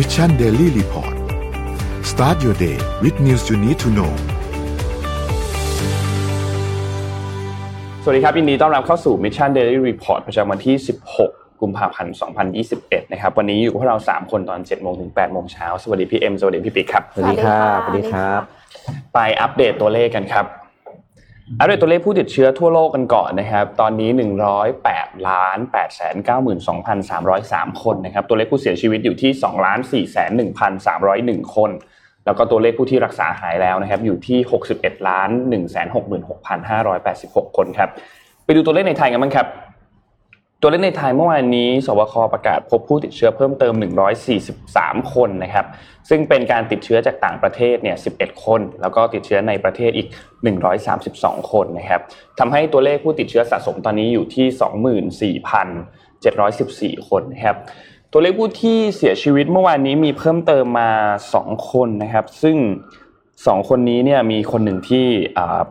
Mission Daily Report start your day with news you need to know สวัสดีครับยินดีต้อนรับเข้าสู่ Mission Daily Report ประจำวันที่ 16 กุมภาพันธ์ 2021 นะครับ วันนี้อยู่กับพวกเรา 3 คนตอน 7 โมงถึง 8 โมงเช้า สวัสดีพี่เอ็ม สวัสดีพี่ปิ๊กครับ สวัสดีครับ สวัสดีครับ ไปอัปเดตตัวเลขกันครับ อัปเดตตัวเลขผู้ติดเชื้อทั่วโลกกันก่อนนะครับ ตอนนี้ 108ล้าน8 9 2 3 0 3 คนนะครับ ตัวเลขผู้เสียชีวิตอยู่ที่2ล้าน4 1 3 0 1 คน แล้วก็ตัวเลขผู้ที่รักษาหายแล้วนะครับ อยู่ที่ 61ล้าน1 6 6 5 8 6 คนครับ ไปดูตัวเลขในไทยกันบ้างครับ ตัวเลขในไทยเมื่อวานนี้สบคประกาศพบผู้ติดเชื้อเพิ่มเติม 143 คนนะครับ ซึ่งเป็นการติดเชื้อจากต่างประเทศเนี่ย 11 คน แล้วก็ติดเชื้อในประเทศอีก 132 คนนะครับทำให้ตัวเลขผู้ติดเชื้อสะสมตอนนี้อยู่ที่ 24,714 คนนะครับ ตัวเลขผู้ที่เสียชีวิตเมื่อวานนี้มีเพิ่มเติมมา 2 คนนะครับ ซึ่ง สองคนนี้เนี่ยมีคนหนึ่งที่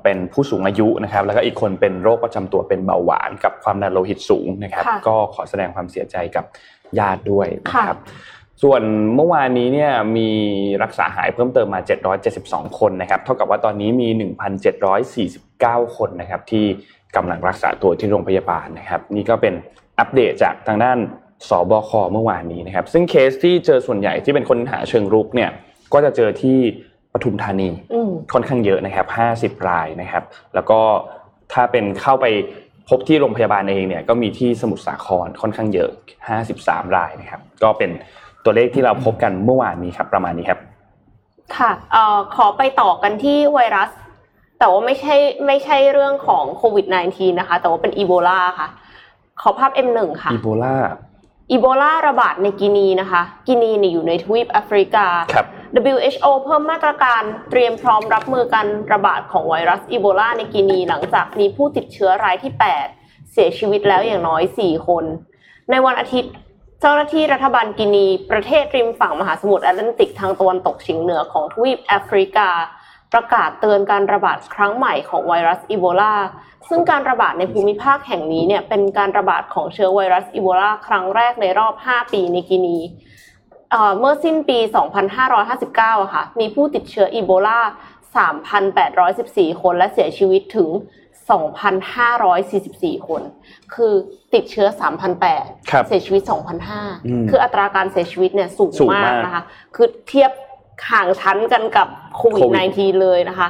เป็นผู้สูงอายุนะครับ แล้วก็อีกคนเป็นโรคประจำตัวเป็นเบาหวานกับความดันโลหิตสูงนะครับ ก็ขอแสดงความเสียใจกับญาติด้วยนะครับส่วนเมื่อวานนี้เนี่ยมีรักษาหายเพิ่มเติมมา 772 คนนะครับ เท่ากับว่าตอนนี้มี 1,749 คนนะครับ ที่กำลังรักษาตัวที่โรงพยาบาลนะครับ นี่ก็เป็นอัปเดตจากทางด้านสบคเมื่อวานนี้นะครับ ซึ่งเคสที่เจอส่วนใหญ่ที่เป็นคนหาเชิงรุกเนี่ยก็จะเจอที่ป ทุมธานีค่อนข้างเยอะนะครับ50รายนะครับ แล้วก็ถ้าเป็นเข้าไปพบที่โรงพยาบาลเองเนี่ยก็มีที่สมุทรสาครค่อนข้างเยอะ 53 รายนะครับ ก็เป็นตัวเลขที่เราพบกันเมื่อวานนี้ครับ ประมาณนี้ครับ ค่ะเอ่อขอไปต่อกันที่ไวรัส แต่ว่าไม่ใช่ไม่ใช่เรื่องของโควิด -19 นะคะ แต่ว่าเป็นอีโบลาค่ะ ขอภาพ M1 ค่ะ อีโบลาอีโบลาระบาดในกินีนะคะ กินีเนี่ยอยู่ในทวีปแอฟริกา WHO เพิ่มมาตรการเตรียมพร้อมรับมือการระบาดของไวรัสอีโบลาในกินี หลังจากมีผู้ติดเชื้อรายที่ 8 เสียชีวิตแล้วอย่างน้อย 4 คน ในวันอาทิตย์ เจ้าหน้าที่รัฐบาลกินี ประเทศริมฝั่งมหาสมุทรแอตแลนติกทางตะวันตกเฉียงเหนือของทวีปแอฟริกา ประกาศเตือนการระบาดครั้งใหม่ของไวรัสอีโบลาซึ่งการระบาดในภูมิภาคแห่งนี้เนี่ยเป็นการระบาดของเชื้อไวรัสอีโบลาครั้งแรกในรอบ 5 ปีในกินี เมื่อสิ้นปี 2559 ค่ะ มีผู้ติดเชื้ออีโบลา 3,814 คนและเสียชีวิตถึง 2,544 คน คือติดเชื้อ3,008เสียชีวิต2,005คืออัตราการเสียชีวิตเนี่ยสูงมากนะคะ คือเทียบห่างชั้นกันกับโควิด -19 เลยนะคะ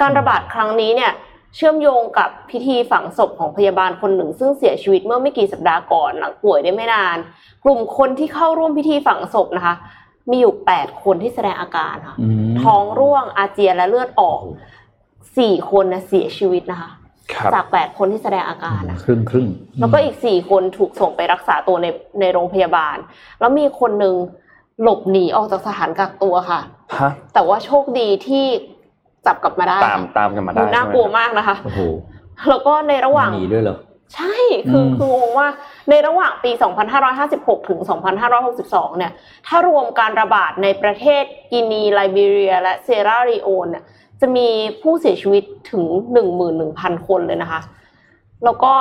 การระบาดครั้งนี้เนี่ย เชื่อมโยงกับพิธีฝังศพของพยาบาลคนหนึ่ง ซึ่งเสียชีวิตเมื่อไม่กี่สัปดาห์ก่อนหลังป่วยได้ไม่นาน กลุ่มคนที่เข้าร่วมพิธีฝังศพนะคะ มีอยู่แปดคนที่แสดงอาการค่ะท้องร่วงอาเจียนและเลือดออกสี่คนนะเสียชีวิตนะคะ จากแปดคนที่แสดงอาการนะครึ่งครึ่งแล้วก็อีกสี่คนถูกส่งไปรักษาตัวในในโรงพยาบาล แล้วมีคนหนึ่งหลบหนีออกจากสถานกักตัวค่ะ แต่ว่าโชคดีที่ จับกลับมาได้ตามตามกันมาได้น่ากลัวมากนะคะโอ้โหแล้วก็ในระหว่างหนีด้วยเหรอใช่ คือคืองงว่าในระหว่างปี 2556 ถึง 2562 เนี่ย ถ้ารวมการระบาดในประเทศกินีไลบีเรีย และเซราลีโอนเนี่ย จะมีผู้เสียชีวิตถึง 11,000 คนเลยนะคะ แล้วก็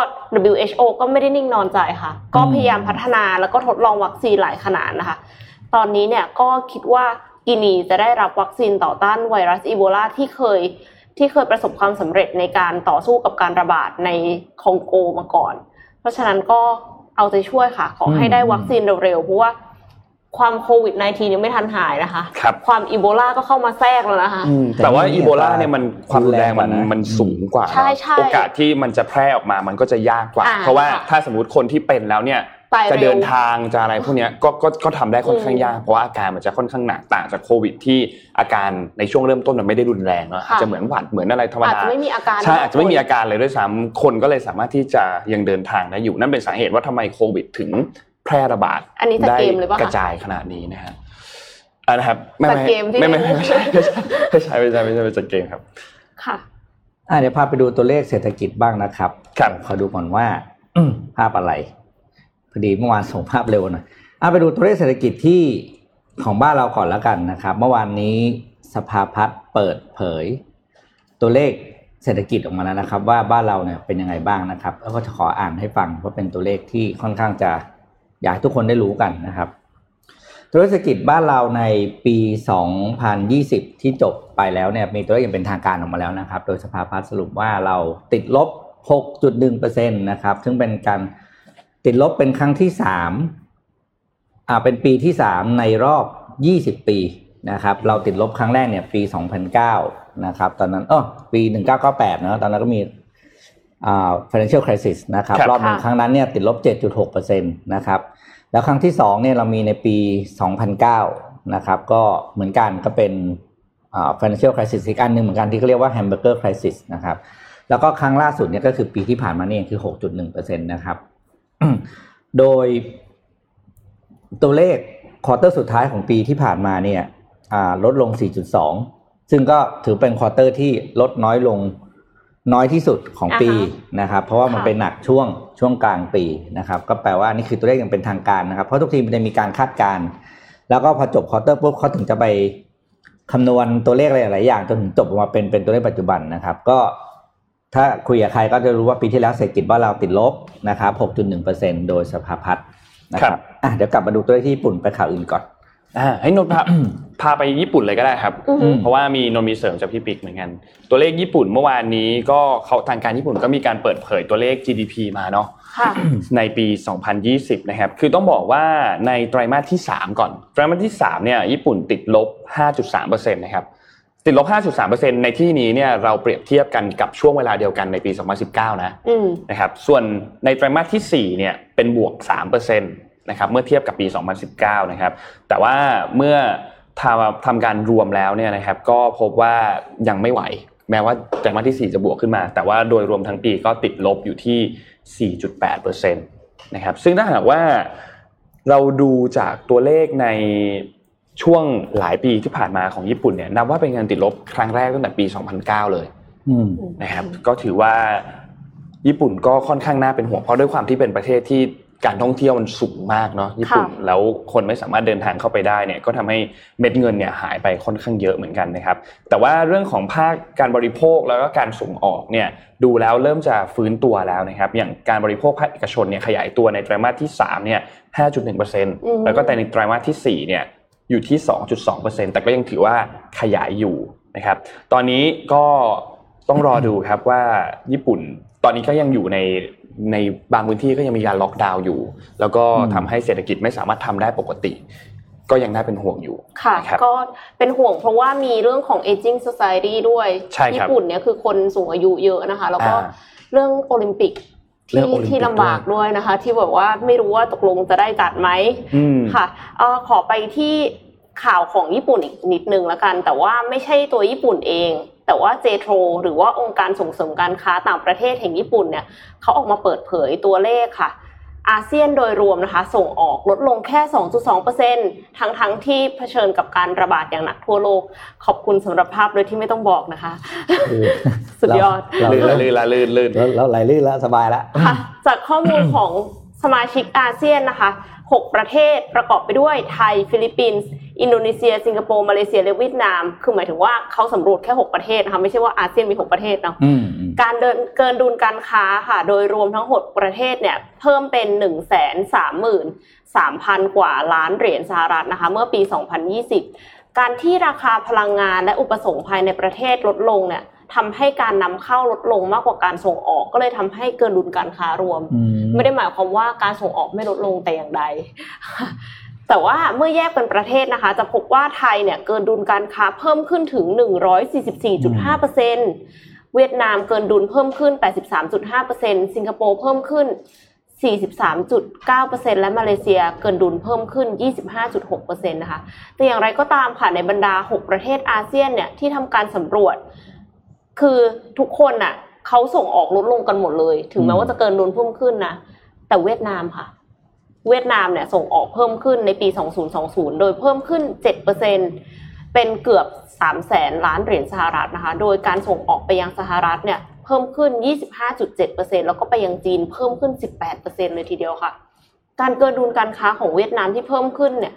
WHO ก็ไม่ได้นิ่งนอนใจค่ะ ก็พยายามพัฒนาแล้วก็ทดลองวัคซีนหลายขนาดนะคะ ตอนนี้เนี่ยก็คิดว่า กินีจะได้รับวัคซีนต่อต้านไวรัสอีโบลาที่เคยที่เคยประสบความสำเร็จในการต่อสู้กับการระบาดในคองโกมาก่อน เพราะฉะนั้นก็เอาใจช่วยค่ะ ขอให้ได้วัคซีนเร็วๆเพราะว่าความโควิด -19 ยังไม่ทันหายนะคะคความอีโบลาก็เข้ามาแทรกแล้วนะคะ แต่ว่าอีโบลาเนี่ยมันความรุนแรงมันมันสูงกว่า โอกาสที่มันจะแพร่ออกมามันก็จะยากกว่า เพราะว่าถ้าสมมติคนที่เป็นแล้วเนี่ย จะเดินทางจะอะไรพวกนี้ก็ก็ก็ทำได้ค่อนข้างยากเพราะว่าอาการมันจะค่อนข้างหนักต่างจากโควิด ที่อาการในช่วงเริ่มต้นมันไม่ได้รุนแรงเนาะจะเหมือนหวัดเหมือนอะไรธรรมดาอาจจะไม่มีอาการใช่อาจจะไม่มีอาการเลยด้วยซ้ำคนก็เลยสามารถที่จะยังเดินทางได้อยู่นั่นเป็นสาเหตุว่าทำไมโควิด ถึงแพร่ระบาดได้กระจายขนาดนี้นะฮะนะครับไม่ไม่ไม่ไม่ไม่ใช่ไม่ใช่ไม่ใช่ไม่ใช่ไม่ใช่ไม่ใช่เกมครับค่ะเดี๋ยวพาไปดูตัวเลขเศรษฐกิจบ้างนะครับครับขอดูก่อนว่าภาพอะไร พอดีเมื่อวานส่งภาพเร็วหน่อยเอาไปดูตัวเลขเศรษฐกิจที่ของบ้านเราก่อนแล้วกันนะครับ เมื่อวานนี้สภาพัฒน์เปิดเผย ตัวเลขเศรษฐกิจออกมาแล้วนะครับ ว่าบ้านเราเนี่ยเป็นยังไงบ้างนะครับ แล้วก็จะขออ่านให้ฟังเพราะเป็นตัวเลขที่ค่อนข้างจะอยากให้ทุกคนได้รู้กันนะครับตัวเลขเศรษฐกิจบ้านเราในปี 2020 ที่จบไปแล้วเนี่ยมีตัวเลขอย่างเป็นทางการออกมาแล้วนะครับ โดยสภาพัฒน์สรุปว่าเราติดลบ 6.1%นะครับ ซึ่งเป็นการ ติดลบเป็นครั้งที่3อ่าเป็นปีที่3ในรอบ20ปีนะครับ เราติดลบครั้งแรกเนี่ย ปี2009นะครับ ตอนนั้นเออปี1998นะตอนนั้นก็มีอ่า financial crisis นะครับครับรอบหนึ่งครั้งนั้นเนี่ยติดลบ7.6%นะครับ แล้วครั้งที่สองเนี่ยเรามีในปี2009นะครับ ก็เหมือนกันก็เป็นอ่า financial crisis อีกอันหนึ่งเหมือนกันที่เขาเรียกว่า hamburger crisis นะครับ แล้วก็ครั้งล่าสุดเนี่ยก็คือปีที่ผ่านมาเนี่ยคือ 6.1%นะครับ โดยตัวเลข quarter สุดท้ายของปีที่ผ่านมาเนี่ยอ่าลดลง 4.2 ซึ่งก็ถือเป็น quarter ที่ลดน้อยลงน้อยที่สุดของปีอ่าฮนะครับ เพราะว่ามันค่ะเป็นหนักช่วงช่วงกลางปีนะครับ ก็แปลว่านี่คือตัวเลขยังเป็นทางการนะครับ เพราะทุกทีมมันจะมีการคาดการณ์แล้วก็พอจบ quarter ปุ๊บเขาถึงจะไปคำนวณตัวเลขอะไรหลายๆอย่างจนถึงจบออกมาเป็นเป็นตัวเลขปัจจุบันนะครับ ก็ ถ้าคุยกับใครก็จะรู้ว่าปีที่แล้วเศรษฐกิจบ้านเราติดลบนะครับ 6.1%โดยสภาพัฒน์นะคครัรับบอะเดี๋ยวกลับมาดูตัวเลขที่ญี่ปุ่นไปข่าวอื่นก่อนอ่าให้นนท์พาพาไปญี่ปุ่นเลยก็ได้ครับอือฮึเพราะว่ามีนนท์มีเสริมจากพี่ปิ๊กเหมือนกัน ตัวเลขญี่ปุ่นเมื่อวานนี้ก็เขาทางการญี่ปุ่นก็มีการเปิดเผยตัวเลข GDP มาเนาะค่ะในปี 2020 นะครับ คือต้องบอกว่าในไตรมาสที่ 3 ก่อน ไตรมาสที่3เนี่ยญี่ปุ่นติดลบ 5.3%นะครับ ติดลบ 5.3%ในที่นี้เนี่ยเราเปรียบเทียบกันกับช่วงเวลาเดียวกันในปี 2019 นะอืมนะครับส่วนในไตรมาสที่4เนี่ยเป็นบวก3%นะครับเมื่อเทียบกับปี 2019 นะครับแต่ว่าเมื่อทำทำการรวมแล้วเนี่ยนะครับก็พบว่ายังไม่ไหว แม้ว่าไตรมาสที่ 4 จะบวกขึ้นมา แต่ว่าโดยรวมทั้งปีก็ติดลบอยู่ที่ 4.8%นะครับซึ่งถ้าหากว่าเราดูจากตัวเลขใน ช่วงหลายปีที่ผ่านมาของญี่ปุ่นเนี่ยนับว่าเป็นการติดลบครั้งแรกตั้งแต่ปี 2009 เลยอืมนะครับ ก็ถือว่าญี่ปุ่นก็ค่อนข้างน่าเป็นห่วงเพราะด้วยความที่เป็นประเทศที่การท่องเที่ยวมันสูงมากเนาะญี่ปุ่นค่ะแล้วคนไม่สามารถเดินทางเข้าไปได้เนี่ยก็ทำให้เม็ดเงินเนี่ยหายไปค่อนข้างเยอะเหมือนกันนะครับ แต่ว่าเรื่องของภาคการบริโภคแล้วก็การส่งออกเนี่ยดูแล้วเริ่มจะฟื้นตัวแล้วนะครับอย่างการบริโภคภาคเอกชนเนี่ยขยายตัวในไตรมาสที่3เนี่ย5.1%แล้วก็แต่ในไตรมาสที่4เนี่ย อยู่ที่ 2.2%แต่ก็ยังถือว่าขยายอยู่นะครับ ตอนนี้ก็ต้องรอดูครับว่าญี่ปุ่นตอนนี้ก็ยังอยู่ในในบางพื้นที่ก็ยังมีการล็อกดาวน์อยู่ แล้วก็อืมทำให้เศรษฐกิจไม่สามารถทำได้ปกติ ก็ยังน่าเป็นห่วงอยู่ค่ะนะครับก็เป็นห่วงเพราะว่ามีเรื่องของ aging society ด้วยใช่ครับญี่ปุ่นเนี่ยคือคนสูงอายุเยอะนะคะ แล้วก็อ่าเรื่องโอลิมปิก เรื่อที่งโอลิมปิกที่ลำบากด้วยนะคะ ที่แบบว่าไม่รู้ว่าตกลงจะได้จัดไหมอืมค่ะเอ่อขอไปที่ข่าวของญี่ปุ่นอีกนิดนึงละกัน แต่ว่าไม่ใช่ตัวญี่ปุ่นเอง แต่ว่าเจโทรหรือว่าองค์การส่งเสริมการค้าต่างประเทศแห่งญี่ปุ่นเนี่ยเขาออกมาเปิดเผยตัวเลขค่ะ อาเซียนโดยรวมนะคะ ส่งออกลดลงแค่ 2.2%ทั้งทั้งๆที่เผชิญกับการระบาดอย่างหนักทั่วโลก ขอบคุณสำหรับภาพโดยที่ไม่ต้องบอกนะคะ สุดยอดเราลื่นเราละลื่นละลื่นลื่นเราเราไหลลื่นแล้วสบายแล้วค่ะจากข้อมูลของสมาชิกอาเซียนนะคะ 6 ประเทศประกอบไปด้วยไทย ฟิลิปปินส์อินโดนีเซีย สิงคโปร์ มาเลเซีย และเวียดนาม คือหมายถึงว่าเขาสำรวจแค่ 6 ประเทศนะคะไม่ใช่ว่าอาเซียนมี 6 ประเทศเนาะอืมอืมการเดินเกินดุลการค้าค่ะ โดยรวมทั้ง 6 ประเทศเนี่ยเพิ่มเป็น 1 3 3 0 0 0 กว่าล้านเหรียญสหรัฐนะคะเมื่อปี 2020 การที่ราคาพลังงานและอุปสงค์ภายในประเทศลดลงเนี่ย ทำให้การนำเข้าลดลงมากกว่าการส่งออก ก็เลยทำให้เกินดุลการค้ารวมอืมไม่ได้หมายความว่าการส่งออกไม่ลดลงแต่อย่างใด แต่ว่าเมื่อแยกเป็นประเทศนะคะ จะพบว่าไทยเนี่ยเกินดุลการค้าเพิ่มขึ้นถึง 144.5%เวียดนามเกินดุลเพิ่มขึ้น 83.5%สิงคโปร์เพิ่มขึ้น 43.9%และมาเลเซียเกินดุลเพิ่มขึ้น 25.6%นะคะ แต่อย่างไรก็ตามค่ะในบรรดา 6 ประเทศอาเซียนเนี่ยที่ทำการสำรวจ คือทุกคนน่ะเขาส่งออกลดลงกันหมดเลย ถึงแม้ว่าจะเกินดุลเพิ่มขึ้นนะแต่เวียดนามค่ะ เวียดนามเนี่ยส่งออกเพิ่มขึ้นในปี 2020 โดยเพิ่มขึ้น 7%เป็นเกือบ 3 แสนล้านเหรียญสหรัฐนะคะ โดยการส่งออกไปยังสหรัฐเนี่ยเพิ่มขึ้น 25.7%แล้วก็ไปยังจีนเพิ่มขึ้น 18%เลยทีเดียวค่ะ การเกินดุลการค้าของเวียดนามที่เพิ่มขึ้นเนี่ย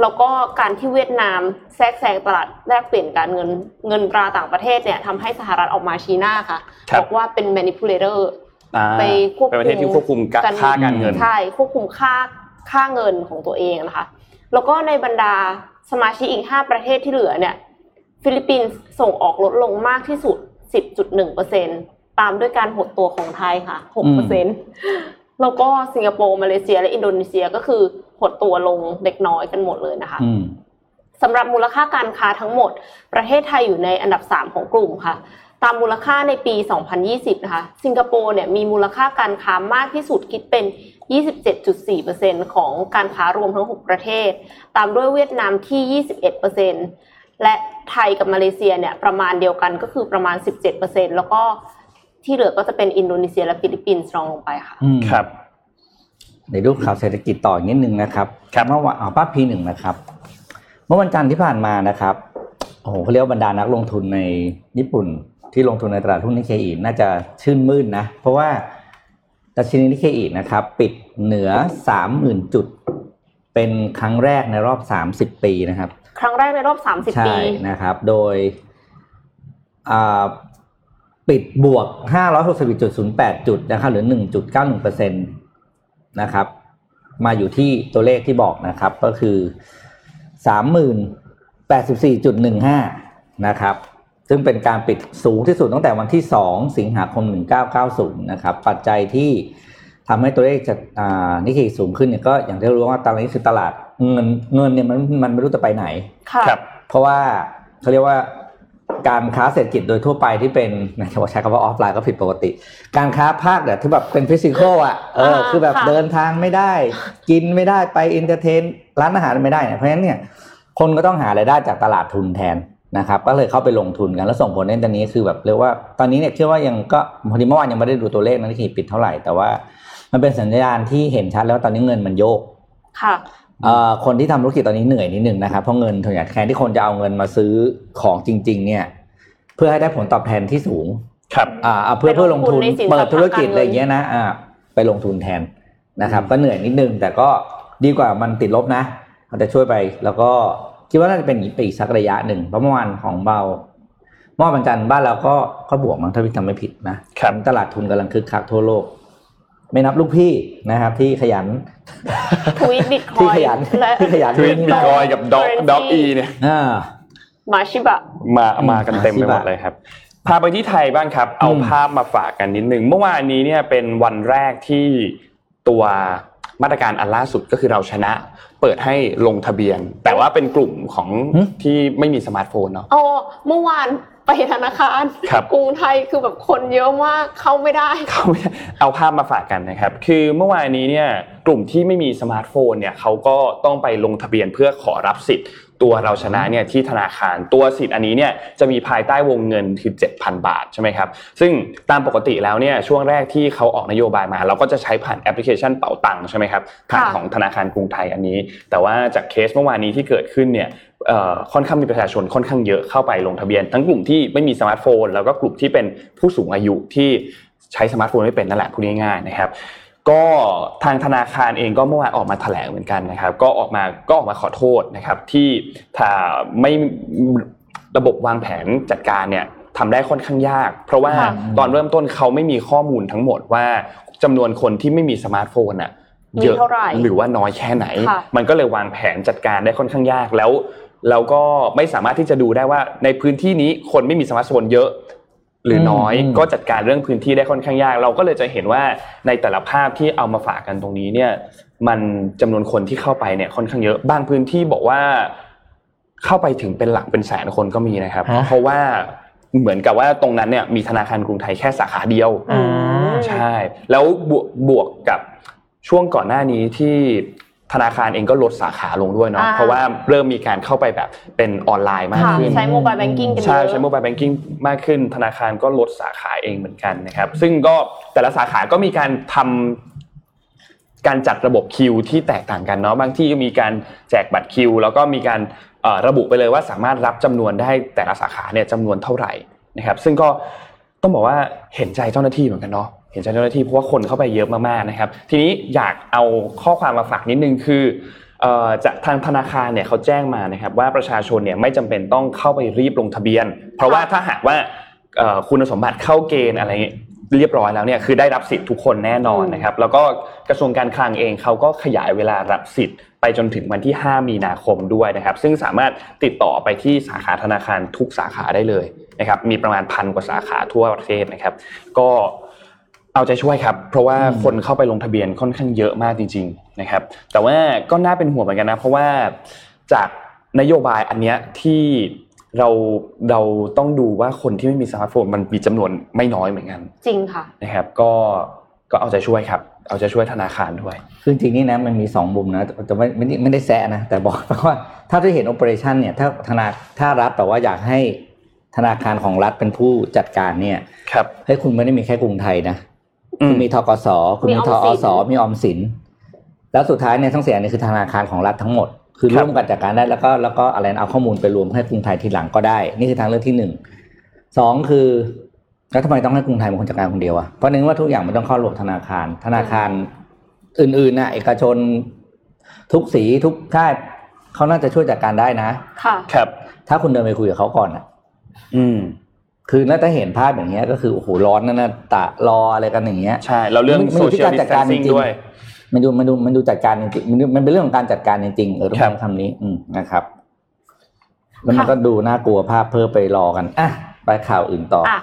แล้วก็การที่เวียดนามแทรกแซงตลาดแลกเปลี่ยนการเงินเงินตราต่างประเทศเนี่ยทำให้สหรัฐออกมาชี้หน้าค่ะครับบอกว่าเป็น manipulator อ่าไปควบคุมเป็นประเทศที่ควบคุมกะค่าการเงินใช่ควบคุมค่าค่าเงินของตัวเองนะคะ แล้วก็ในบรรดาสมาชิกอีก 5 ประเทศที่เหลือเนี่ย ฟิลิปปินส์ส่งออกลดลงมากที่สุด 10.1%ตามด้วยการหดตัวของไทยค่ะ 6% แล้วก็สิงคโปร์มาเลเซีย และอินโดนีเซียก็คือหดตัวลงเล็กน้อยกันหมดเลยนะคะสำหรับมูลค่าการค้าทั้งหมด ประเทศไทยอยู่ในอันดับ 3 ของกลุ่มค่ะ ตามมูลค่าในปี 2020 นะคะ สิงคโปร์เนี่ยมีมูลค่าการค้ามากที่สุดคิดเป็น 27.4%ของการค้ารวมทั้ง 6 ประเทศ ตามด้วยเวียดนามที่ 21%และไทยกับมาเลเซียเนี่ยประมาณเดียวกันก็คือประมาณ 17%แล้วก็ ที่เหลือก็จะเป็นอินโดนีเซียและฟิลิปปินส์รองลงไปค่ะครับในรูปข่าวเศรษฐกิจต่ออีกนิดนึงนะครับครับเมื่อวันป้าพีหนึ่งนะครับ เมื่อวันจันทร์ที่ผ่านมานะครับโอ้โหเขาเรียกว่าบรรดานักลงทุนในญี่ปุ่น ที่ลงทุนในตลาดหุ้นนิเคอีน่าจะชื่นมื่นนะ เพราะว่าดัชนีนิเคอีนะครับ ปิดเหนือสามหมื่นจุด เป็นครั้งแรกในรอบสามสิบปีนะครับ ครั้งแรกในรอบสามสิบปีนะครับ โดย ปิดบวกห้าร้อยหกสิบจุดศูนย์แปดจุดนะครับหรือหนึ่งจุดเก้าหนึ่งเปอร์เซ็นตนะครับ มาอยู่ที่ตัวเลขที่บอกนะครับก็คือสามหมื่นแปดสิบสี่จุดหนึ่งห้านะครับ ซึ่งเป็นการปิดสูงที่สุดตั้งแต่วันที่ 2 สิงหาคม 1990 นะครับ ปัจจัยที่ทำให้ตัวเลขจะนิเคอีสูงขึ้นเนี่ยก็อย่างที่รู้ว่าตอนนี้คือตลาดเงินเงินเนี่ยมันมันไม่รู้จะไปไหนครับ เพราะว่าเขาเรียกว่า การค้าเศรษฐกิจโดยทั่วไปที่เป็นนะใช้คำว่าออฟไลน์ก็ผิดปกติ การค้าภาคเนี่ยที่แบบเป็น physical อะเออคือแบบเดินทางไม่ได้ กินไม่ได้ไป entertain ร้านอาหารไม่ได้เนี่ยเพราะฉะนั้นเนี่ยคนก็ต้องหารายได้จากตลาดทุนแทนนะครับก็เลยเข้าไปลงทุนกันแล้วส่งผลในตอนนี้คือแบบเรียกว่าตอนนี้เนี่ยเชื่อว่ายังก็พอดีเมื่อวานยังไม่ได้ดูตัวเลขนะที่ปิดเท่าไหร่แต่ว่า มันเป็นสัญญาณที่เห็นชัดแล้วตอนนี้เงินมันโยกค่ะ คนที่ทำธุรกิจตอนนี้เหนื่อยนิดนึงนะครับเพราะเงินถุงยางแทนที่คนจะเอาเงินมาซื้อของจริง ๆ เนี่ย เพื่อให้ได้ผลตอบแทนที่สูง ครับอ่าเพื่อเพื่อลงทุนเปิดธุรกิจอะไรเงี้ยนะอ่าไปลงทุนแทนนะครับ ก็เหนื่อยนิดนึง แต่ก็ดีกว่ามันติดลบนะเขาจะช่วยไป แล้วก็คิดว่าน่าจะเป็นอีกปีสักระยะหนึ่งเพราะเมื่อวานของเบาเมื่อวันจันทร์บ้านเราก็ก็บวกมั้งถ้าพี่จำไม่ผิดนะครับตลาดทุนกำลังคึกคักทั่วโลก ไม่นับลูกพี่นะครับ ที่ขยัน ทวีตบิตคอยที่ขยันที่ขยันทวีตบิตคอยกับด็อกด็อกอีเนี่ยมาชิบะมามากันเต็มไปหมดเลยครับพาไปที่ไทยบ้างครับ เอาภาพมาฝากกันนิดหนึ่งเมื่อวานนี้เนี่ยเป็นวันแรกที่ตัวมาตรการอันล่าสุดก็คือเราชนะ เปิดให้ลงทะเบียน แต่ว่าเป็นกลุ่มของที่ไม่มีสมาร์ทโฟนเนาะอ๋อเมื่อวาน ไปธนาคารกรุงไทยคือแบบคนเยอะมากเข้าไม่ได้เข้าไม่ได้เอาภาพมาฝากกันนะครับ คือเมื่อวานนี้เนี่ยกลุ่มที่ไม่มีสมาร์ทโฟนเนี่ยเขาก็ต้องไปลงทะเบียนเพื่อขอรับสิทธิ์ ตัวเราชนะเนี่ยที่ธนาคารตัวสิทธิ์อันนี้เนี่ยจะมีภายใต้วงเงินคือ 7,000 บาทใช่ไหมครับซึ่งตามปกติแล้วเนี่ยช่วงแรกที่เขาออกนโยบายมา เราก็จะใช้ผ่านแอปพลิเคชันเป๋าตังค์ใช่ไหมครับผ่านของธนาคารกรุงไทยอันนี้ แต่ว่าจากเคสเมื่อวานนี้ที่เกิดขึ้นเนี่ยค่อนข้างมีประชาชนค่อนข้างเยอะเข้าไปลงทะเบียน ทั้งกลุ่มที่ไม่มีสมาร์ทโฟน แล้วก็กลุ่มที่เป็นผู้สูงอายุที่ใช้สมาร์ทโฟนไม่เป็นนั่นแหละพูดง่ายๆนะครับ ก็ทางธนาคารเองก็เมื่อวานออกมาแถลงเหมือนกันนะครับ ก็ออกมาก็ออกมาขอโทษนะครับที่ถ้าไม่ระบบวางแผนจัดการเนี่ยทำได้ค่อนข้างยาก เพราะว่าตอนเริ่มต้นเขาไม่มีข้อมูลทั้งหมดว่าจำนวนคนที่ไม่มีสมาร์ทโฟนอะเยอะหรือว่าน้อยแค่ไหน มันก็เลยวางแผนจัดการได้ค่อนข้างยากแล้วเราก็ไม่สามารถที่จะดูได้ว่าในพื้นที่นี้คนไม่มีสมาร์ทโฟนเยอะ หรือน้อยก็จัดการเรื่องพื้นที่ได้ค่อนข้างยาก เราก็เลยจะเห็นว่าในแต่ละภาพที่เอามาฝากกันตรงนี้เนี่ย มันจำนวนคนที่เข้าไปเนี่ยค่อนข้างเยอะบางพื้นที่บอกว่าเข้าไปถึงเป็นหลักเป็นแสนคนก็มีนะครับ เพราะว่าเหมือนกับว่าตรงนั้นเนี่ยมีธนาคารกรุงไทยแค่สาขาเดียวใช่ แล้วบวกบวกกับช่วงก่อนหน้านี้ที่ ธนาคารเองก็ลดสาขาลงด้วยเนาะเพราะว่าเริ่มมีการเข้าไปแบบเป็นออนไลน์มากขึ้น ใช้โมบายแบงกิ้งกันใช่ใช้โมบายแบงกิ้งมากขึ้น ธนาคารก็ลดสาขาเองเหมือนกันนะครับซึ่งก็แต่ละสาขาก็มีการทำการจัดระบบคิวที่แตกต่างกันเนาะบางที่ก็มีการแจกบัตรคิว แล้วก็มีการระบุไปเลยว่าสามารถรับจำนวนได้แต่ละสาขาเนี่ยจำนวนเท่าไหร่นะครับ ซึ่งก็ต้องบอกว่าเห็นใจเจ้าหน้าที่เหมือนกันเนาะเห็นใจเจ้าหน้าที่เพราะว่าคนเข้าไปเยอะมากๆนะครับ ทีนี้อยากเอาข้อความมาฝากนิดนึงคือจากทางธนาคารเนี่ยเขาแจ้งมานะครับว่าประชาชนเนี่ยไม่จำเป็นต้องเข้าไปรีบลงทะเบียน เพราะว่าถ้าหากว่าคุณสมบัติเข้าเกณฑ์อะไรเรียบร้อยแล้วเนี่ยคือได้รับสิทธิ์ทุกคนแน่นอนนะครับ แล้วก็กระทรวงการคลังเองเขาก็ขยายเวลารับสิทธิ์ไปจนถึงวันที่ 5 มีนาคมด้วยนะครับ ซึ่งสามารถติดต่อไปที่สาขาธนาคารทุกสาขาได้เลยนะครับมีประมาณพันกว่าสาขาทั่วประเทศนะครับ ก็ เอาใจช่วยครับ เพราะว่าคนเข้าไปลงทะเบียนค่อนข้างเยอะมากจริง ๆนะครับ แต่ว่าก็น่าเป็นห่วงเหมือนกันนะ เพราะว่าจากนโยบายอันเนี้ยที่เราเราต้องดูว่าคนที่ไม่มีสมาร์ทโฟนมันมีจำนวนไม่น้อยเหมือนกัน จริงค่ะนะครับ ก็ก็เอาใจช่วยครับ เอาใจช่วยธนาคารด้วยคือจริงนี่นะมันมีสองมุมนะแต่ไม่ไม่ไม่ได้แซะนะแต่บอกว่าถ้าที่เห็นโอเปอเรชันเนี่ยถ้าธนาถ้ารัฐแต่ว่าอยากให้ธนาคารของรัฐเป็นผู้จัดการเนี่ยครับให้คุณไม่ได้มีแค่กรุงไทยนะ คุณมีทกสคุณมีทอสมีออมสิน แล้วสุดท้ายเนี่ยทั้งเสียนี่คือธนาคารของรัฐทั้งหมด คือร่วมกันจัดการได้แล้วก็แล้วก็อะไรเอาข้อมูลไปรวมให้กรุงไทยทีหลังก็ได้ นี่คือทางเลือกที่หนึ่งสองคือแล้วทำไมต้องให้กรุงไทยเป็นคนจัดการคนเดียวอะเพราะนึกว่าทุกอย่างมันต้องเข้าระบบธนาคาร ธนาคารอื่นๆน่ะเอกชน ทุกสีทุกค่ายเขาน่าจะช่วยจัดการได้นะ ค่ะ ครับ ถ้าคุณเดินไปคุยกับเขาก่อนอะ อืม คือน่าจะเห็นภาพอย่างเงี้ยก็คือโอ้โหร้อนนั่นนะตะรออะไรกันอย่างเงี้ยใช่เราเรื่องโซเชียลดิสแทนซิ่งด้วยมันดูมันดูมันดูจัดการจริงมันมันเป็นเรื่องของการจัดการจริงเออต้องใช้คำนี้อืมนะครับแล้วมันก็ดูน่ากลัวภาพเพิ่มไปรอกันอะไปข่าวอื่นต่ออะ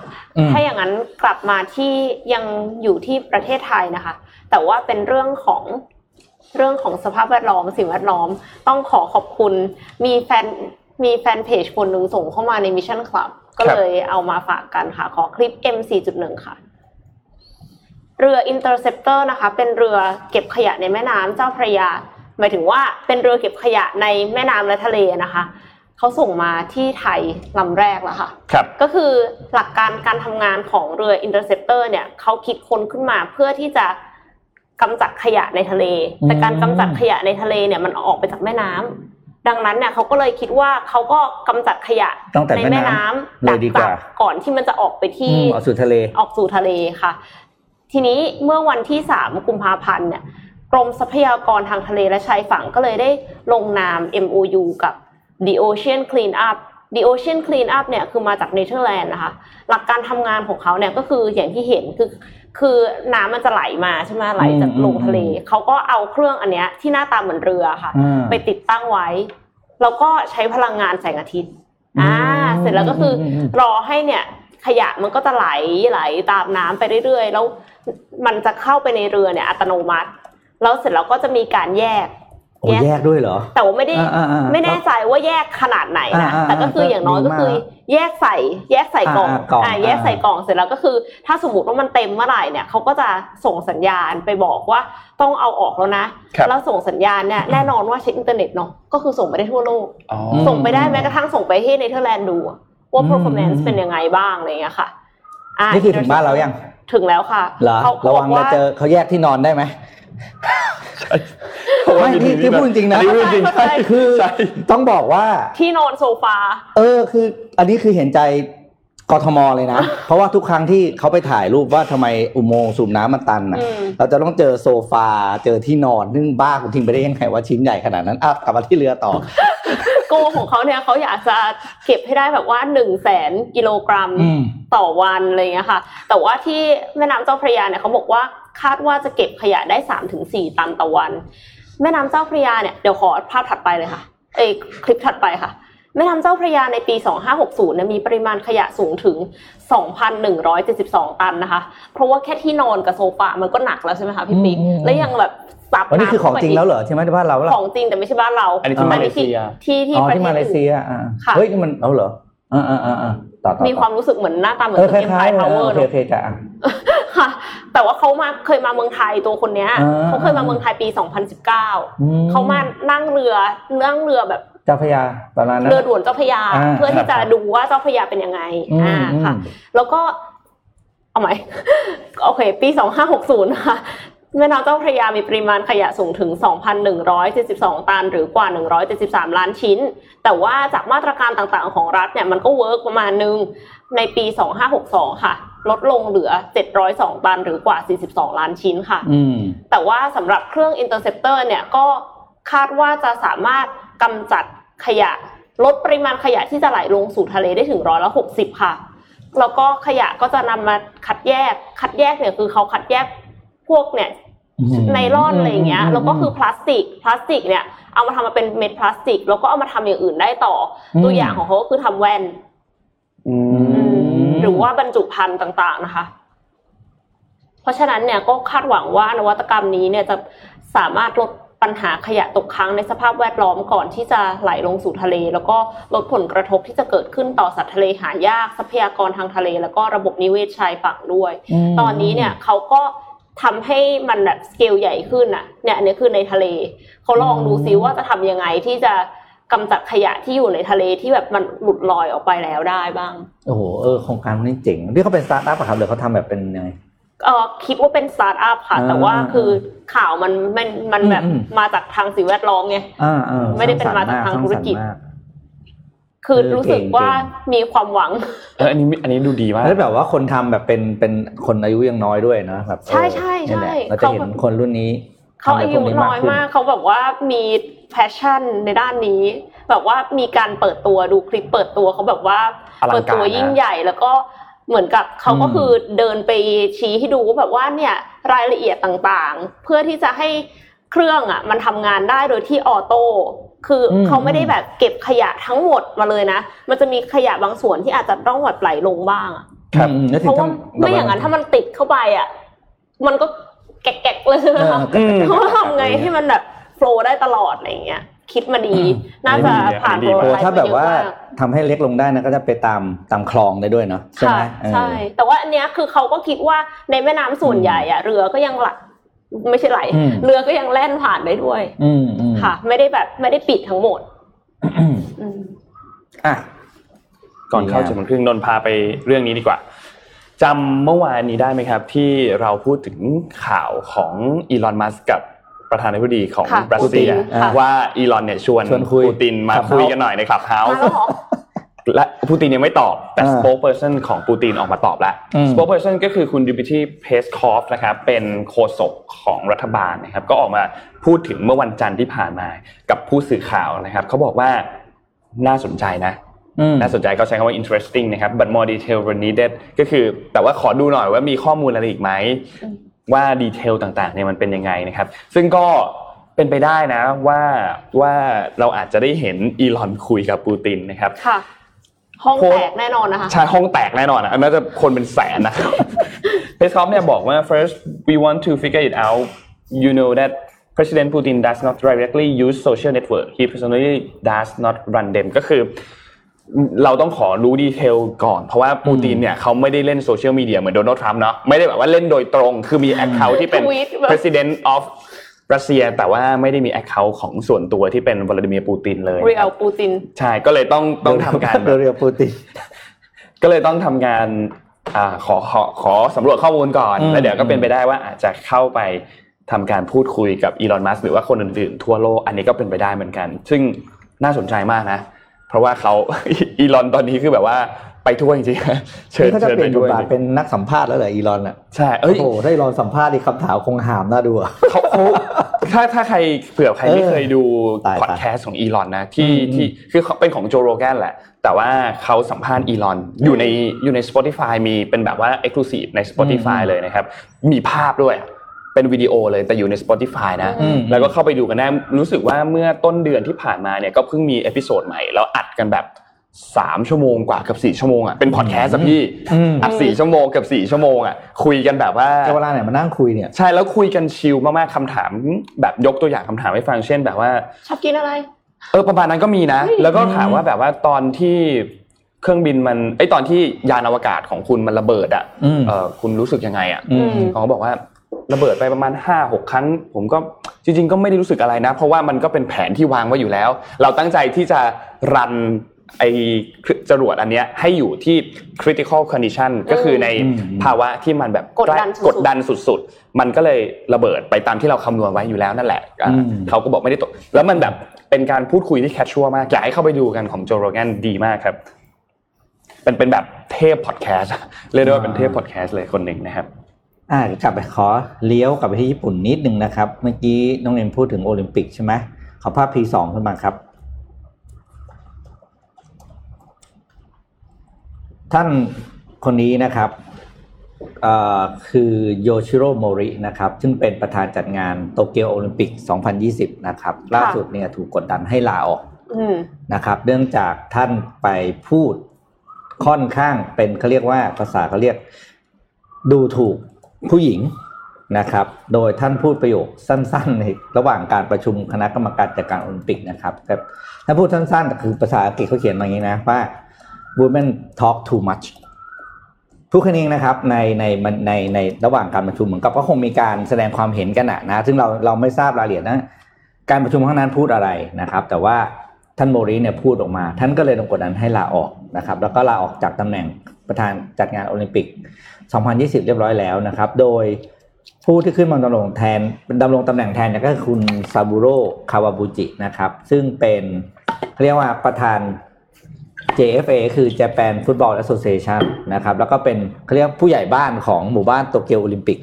ถ้าอย่างนั้นกลับมาที่ยังอยู่ที่ประเทศไทยนะคะ แต่ว่าเป็นเรื่องของเรื่องของสภาพแวดล้อมสิ่งแวดล้อม ต้องขอขอบคุณ มีแฟนมีแฟนเพจคนหนึ่งส่งเข้ามาในมิชชั่นคลับ ก็เลยเอามาฝากกันค่ะ ขอคลิป M4.1 ค่ะ เรือ Interceptor นะคะ เป็นเรือเก็บขยะในแม่น้ำเจ้าพระยา หมายถึงว่าเป็นเรือเก็บขยะในแม่น้ำและทะเลนะคะเขาส่งมาที่ไทยลำแรกแล้วค่ะครับก็คือหลักการการทำงานของเรือ Interceptor เนี่ยเขาคิดค้นขึ้นมาเพื่อที่จะกำจัดขยะในทะเล แต่การกำจัดขยะในทะเลเนี่ยมันออกไปจากแม่น้ำ ดังนั้นเนี่ยเขาก็เลยคิดว่าเขาก็กำจัดขยะในแม่น้ำเลยดีกว่าก่อนที่มันจะออกไปที่ออกสู่ทะเลออกสู่ทะเลค่ะ ทีนี้เมื่อวันที่3กุมภาพันธ์เนี่ยกรมทรัพยากรทางทะเลและชายฝั่งก็เลยได้ลงนาม MOU กับ The Ocean Clean Up The Ocean Clean Up เนี่ยคือมาจากเนเธอร์แลนด์นะคะ หลักการทำงานของเขาเนี่ยก็คืออย่างที่เห็นคือ คือน้ำมันจะไหลมาใช่ไหมไหลจากลงทะเลเขาก็เอาเครื่องอันเนี้ยที่หน้าตาเหมือนเรือค่ะ ไปติดตั้งไว้ แล้วก็ใช้พลังงานแสงอาทิตย์อ่าเสร็จแล้วก็คือรอให้เนี่ยขยะมันก็จะไหลไหลตามน้ำไปเรื่อยๆ แล้วมันจะเข้าไปในเรือเนี่ยอัตโนมัติ แล้วเสร็จแล้วก็จะมีการแยก แยกด้วยเหรอ แต่ว่าไม่ได้ไม่แน่ใจว่าแยกขนาดไหนนะแต่ก็คืออย่างน้อยก็คือ แยกใส่ แยกใส่กล่องอ่าแยกใส่กล่องเสร็จแล้วก็คือ ถ้าสมมติว่ามันเต็มเมื่อไหร่เนี่ยเขาก็จะส่งสัญญาณไปบอกว่าต้องเอาออกแล้วนะแล้วส่งสัญญาณเนี่ยแน่นอนว่าใช้อินเทอร์เน็ตเนาะก็คือส่งไปได้ทั่วโลก ส่งไปได้แม้กระทั่งส่งไปให้เนเธอร์แลนด์ดู ว่า performance เป็นยังไงบ้างอะไรเงี้ยค่ะนี่คือถึงบ้านเรายังถึงแล้วค่ะ เหรอระวังเราเจอเขาแยกที่นอนได้ไหม ไม่ที่ที่พูดจริงนะจริงคือต้องบอกว่าที่นอนโซฟา เออคือ อันนี้คือเห็นใจกทมเลยนะ เพราะว่าทุกครั้งที่เขาไปถ่ายรูปว่าทำไมอุโมงค์สูบน้ำมันตันนะเราจะต้องเจอโซฟาเจอที่นอนซึ่งบ้าคุณทิ้งไปได้ยังไงว่าชิ้นใหญ่ขนาดนั้นอะกลับมาที่เรือต่อโกของเขาเนี่ยเขาอยากจะเก็บให้ได้แบบว่าหนึ่งแสนกิโลกรัมต่อวันอะไรเงี้ยค่ะ แต่ว่าที่แม่น้ำเจ้าพระยาเนี่ยเขาบอกว่า คาดว่าจะเก็บขยะได้สามถึงสี่ตันต่อวัน แม่น้ำเจ้าพระยาเนี่ยเดี๋ยวขอภาพถัดไปเลยค่ะเอ้คลิปถัดไปค่ะ แม่น้ำเจ้าพระยาในปี 2560เนี่ยมีปริมาณขยะสูงถึง 2,172 ตันนะคะ เพราะว่าแค่ที่นอนกับโซฟามันก็หนักแล้วใช่ไหมคะพี่ปิ๊กและยังแบบซับน้ำนี่คือของจริงแล้วเหรอใช่ไหมที่บ้านเราของจริงแต่ไม่ใช่บ้านเรา อันนี้ที่มาเลเซียที่ที่ประเทศมาเลเซียอ่าเฮ้ยมันเอาเหรอ อ่าอ่าอ่าต่อมีความรู้สึกเหมือนหน้าตาเหมือนเอ็มไพร์พาวเวอร์เนาะค่ะ แต่ว่าเขามาเคยมาเมืองไทยตัวคนเนี้ยเขาเคยมาเมืองไทยปี 2019เขามานั่งเรือนั่งเรือแบบเจ้าพยาประมาณนั้นเรือด่วนเจ้าพยา เพื่อที่จะดูว่าเจ้าพยาเป็นยังไงอ่าค่ะ แล้วก็เอาไหมโอเค ปี 2560ค่ะ แม่น้ำเจ้าพระยามีปริมาณขยะสูงถึง 2,172 ตัน หรือกว่า 173 ล้านชิ้น แต่ว่าจากมาตรการต่างๆ ของรัฐเนี่ยมันก็เวิร์กประมาณนึง ในปี 2562 ค่ะ ลดลงเหลือ 702 ตัน หรือกว่า 42 ล้านชิ้นค่ะ แต่ว่าสำหรับเครื่อง Interceptor เนี่ยก็คาดว่าจะสามารถกำจัดขยะ ลดปริมาณขยะที่จะไหลลงสู่ทะเลได้ถึงร้อยละ60 ค่ะ แล้วก็ขยะก็จะนำมาคัดแยก คัดแยกเนี่ยคือเขาคัดแยกพวกเนี่ย ไนลอนอะไรอย่างเงี้ยแล้วก็คือพลาสติกพลาสติกเนี่ยเอามาทำมาเป็นเม็ดพลาสติก แล้วก็เอามาทำอย่างอื่นได้ต่อ ตัวอย่างของเขาก็คือทำแว่นหรือว่าบรรจุภัณฑ์ต่าง ๆนะคะ เพราะฉะนั้นเนี่ยก็คาดหวังว่านวัตกรรมนี้เนี่ยจะสามารถลดปัญหาขยะตกค้างในสภาพแวดล้อมก่อนที่จะไหลลงสู่ทะเล แล้วก็ลดผลกระทบที่จะเกิดขึ้นต่อสัตว์ทะเลหายากทรัพยากรทางทะเล แล้วก็ระบบนิเวศชายฝั่งด้วย ตอนนี้เนี่ยเขาก็ ทำให้มันแบบสเกลใหญ่ขึ้นอะเนี่ยอันนี้คือในทะเลเขาลองดูซิว่าจะทำยังไงที่จะกำจัดขยะที่อยู่ในทะเลที่แบบมันหลุดลอยออกไปแล้วได้บ้างโอ้โหเออโครงการนี้เจ๋งที่เขาเป็นสตาร์ทอัพอะครับหรือเขาทำแบบเป็นยังไงเออคิดว่าเป็นสตาร์ทอัพค่ะ แต่ว่าคือข่าวมันมันมันแบบมาจากทางสิ่งแวดล้อมไงไม่ได้เป็นมาจากทางธุรกิจ คือรู้สึกว่ามีความหวังเอออันนี้อันนี้ดูดีมากแล้วแบบว่าคนทำแบบเป็นเป็นคนอายุยังน้อยด้วยนะแบบใช่ใช่ใช่เราจะเห็นคนรุ่นนี้เขาอายุน้อยมากเขาแบบว่ามี passion ในด้านนี้ แบบว่ามีการเปิดตัวดูคลิปเปิดตัวเขาแบบว่าเปิดตัวยิ่งใหญ่แล้วก็เหมือนกับเขาก็คือเดินไปชี้ให้ดูว่าแบบว่าเนี่ยรายละเอียดต่างๆ เพื่อที่จะให้เครื่องอะมันทำงานได้โดยที่ออโต้ คือเขาไม่ได้แบบเก็บขยะทั้งหมดมาเลยนะ มันจะมีขยะบางส่วนที่อาจจะต้องแบบไหลลงบ้างครับเพราะว่าไม่อย่างนั้นถ้ามันติดเข้าไปอะ มันก็แกะๆเลยใช่ไหมคะเขาทำไงให้มันแบบโฟล์ได้ตลอดอะไรอย่างเงี้ย คิดมาดี น่าจะผ่านโปรถ้าแบบว่าทำให้เล็กลงได้นะก็จะไปตามตามคลองได้ด้วยเนาะใช่ไหมใช่ แต่ว่าอันเนี้ยคือเขาก็คิดว่าในแม่น้ำส่วนใหญ่อะเรือก็ยังหลัก ไม่ใช่ไหล เรือก็ยังแล่นผ่านได้ด้วยค่ะ ไม่ได้แบบไม่ได้ปิดทั้งหมดอะก่อนเข้าจุดครึ่งนนพาไปเรื่องนี้ดีกว่าจำเมื่อวานนี้ได้ไหมครับ ที่เราพูดถึงข่าวของอีลอนมัสกับประธานาธิบดีของรัสเซียว่าอีลอนเนี่ยชวนปูตินมาคุยกันหน่อยในคลับเฮาส์ และปูตินยังไม่ตอบ แต่ spokesperson ของปูตินออกมาตอบแล้ว spokesperson ก็คือคุณดมิทรีเพสคอฟนะครับเป็นโฆษกของรัฐบาลนะครับก็ออกมาพูดถึงเมื่อวันจันทร์ที่ผ่านมากับผู้สื่อข่าวนะครับเขาบอกว่าน่าสนใจนะน่าสนใจเขาใช้คำว่า interesting นะครับ but more detail were needed ก็คือแต่ว่าขอดูหน่อยว่ามีข้อมูลอะไรอีกไหมว่า detail ต่างๆเนี่ยมันเป็นยังไงนะครับ ซึ่งก็เป็นไปได้นะว่าว่าเราอาจจะได้เห็นอีลอนคุยกับปูตินนะครับค่ะ ห้องแตกแน่นอนนะคะ ใช่ห้องแตกแน่นอนนะน่าจะคนเป็นแสนนะเพสคอฟเนี่ยบอกว่า first we want to figure it out you know that President Putin does not directly use social network he personally does not run them ก็คือเราต้องขอรู้ detail ก่อน เพราะว่าปูตินเนี่ยเขาไม่ได้เล่นโซเชียลมีเดียเหมือนโดนัลด์ทรัมป์เนาะไม่ได้แบบว่าเล่นโดยตรง คือมี account ที่เป็น president of รัสเซียแต่ว่าไม่ได้มี account ของส่วนตัวที่เป็นวลาดิเมียร์ปูตินเลย real ปูตินใช่ก็เลยต้องต้องทำการ real ปูตินก็เลยต้องทำงานอ่าขอขอขอสำรวจข้อมูลก่อนแล้วเดี๋ยวก็เป็นไปได้ว่าอาจจะเข้าไปทำการพูดคุยกับอีลอนมัสก์หรือว่าคนอื่นๆทั่วโลกอันนี้ก็เป็นไปได้เหมือนกัน ซึ่งน่าสนใจมากนะ เพราะว่าเขาอีลอนตอนนี้คือแบบว่า ไปทั่วจริงๆเชิญเขาจะเปลี่ยนบทบาทเป็นนักสัมภาษณ์แล้วเหรออีลอนอะใช่เอ้ยโอ้ได้อีลอนสัมภาษณ์อีกคำถามคงห่ามน่าดูเขาเขาถ้าถ้าใครเผื่อใครไม่เคยดูพอดแคสต์ของอีลอนนะที่ที่คือเป็นของโจโรแกนแหละ แต่ว่าเขาสัมภาษณ์อีลอนอยู่ในอยู่ใน Spotify มีเป็นแบบว่า Exclusive ใน Spotify เลยนะครับ มีภาพด้วยเป็นวิดีโอเลยแต่อยู่ใน Spotify นะ แล้วก็เข้าไปดูกันได้รู้สึกว่าเมื่อต้นเดือนที่ผ่านมาเนี่ยก็เพิ่งมี episode ใหม่แล้วอัดกันแบบ สามชั่วโมงกว่ากับสี่ชั่วโมงอะเป็นพอดแคสต์อะพี่อัดสี่ชั่วโมงกับสี่ชั่วโมงอะคุยกันแบบว่าเวลาไหนมานั่งคุยเนี่ยใช่แล้วคุยกันชิลมากๆคำถาม แบบยกตัวอย่างคำถามให้ฟังเช่นแบบว่า ชอบกินอะไร เออประมาณนั้นก็มีนะ แล้วก็ถามว่าแบบว่าตอนที่เครื่องบินมันไอตอนที่ยานอวกาศของคุณมันระเบิดอะเออคุณรู้สึกยังไงอะเขาบอกว่าระเบิดไปประมาณ5้าหกครั้ง ผมก็จริง ๆ ก็ไม่ได้รู้สึกอะไรนะ เพราะว่ามันก็เป็นแผนที่วางไว้อยู่แล้ว เราตั้งใจที่จะrun ไอจรวดอันเนี้ยให้อยู่ที่ critical condition ก็คือในภาวะที่มันแบบกดดันกดดันสุดๆ มันก็เลยระเบิดไปตามที่เราคำนวณไว้อยู่แล้วนั่นแหละเขาก็บอกไม่ได้ตก แล้วมันแบบเป็นการพูดคุยที่ casual มากอยากให้เข้าไปดูกันของโจโรแกนดีมากครับ เป็นเป็นแบบเทพพอดแคสต์เรียกได้ว่าเป็นเทพพอดแคสต์เลยคนหนึ่งนะครับอ่ากลับไปขอเลี้ยวกลับไปที่ญี่ปุ่นนิดนึงนะครับ เมื่อกี้น้องเรนพูดถึงโอลิมปิกใช่ไหมขอภาพ P2 ขึ้นมาครับ ท่านคนนี้นะครับคือโยชิโร่โมรินะครับ ซึ่งเป็นประธานจัดงานโตเกียวโอลิมปิก 2020 นะครับ ล่าสุดเนี่ยถูกกดดันให้ลาออกนะครับ เนื่องจากท่านไปพูดค่อนข้างเป็นเขาเรียกว่าภาษาเขาเรียกดูถูกผู้หญิงนะครับ โดยท่านพูดประโยคสั้นๆในระหว่างการประชุมคณะกรรมการจัดการโอลิมปิกนะครับถ้าพูดสั้นๆ คือภาษาอังกฤษเขาเขียนมาอย่างนี้นะว่า women talk too much พูดแค่นี้นะครับในในในในระหว่างการประชุมเหมือนกับก็คงมีการแสดงความเห็นกันนะนะ ซึ่งเราเราไม่ทราบรายละเอียดนะการประชุมครั้งนั้นพูดอะไรนะครับ แต่ว่าท่านโมริเนี่ยพูดออกมา ท่านก็เลยต้องกดดันให้ลาออกนะครับ แล้วก็ลาออกจากตำแหน่งประธานจัดงานโอลิมปิก 2020 เรียบร้อยแล้วนะครับ โดยผู้ที่ขึ้นมาดำรงแทนดำรงตำแหน่งแทนก็คือคุณซาบูโร่คาวาบูจินะครับ ซึ่งเป็นเรียกว่าประธาน JFA คือ Japan Football Association นะครับแล้วก็เป็นเขาเรียกผู้ใหญ่บ้านของหมู่บ้านโตเกียวโอลิมปิก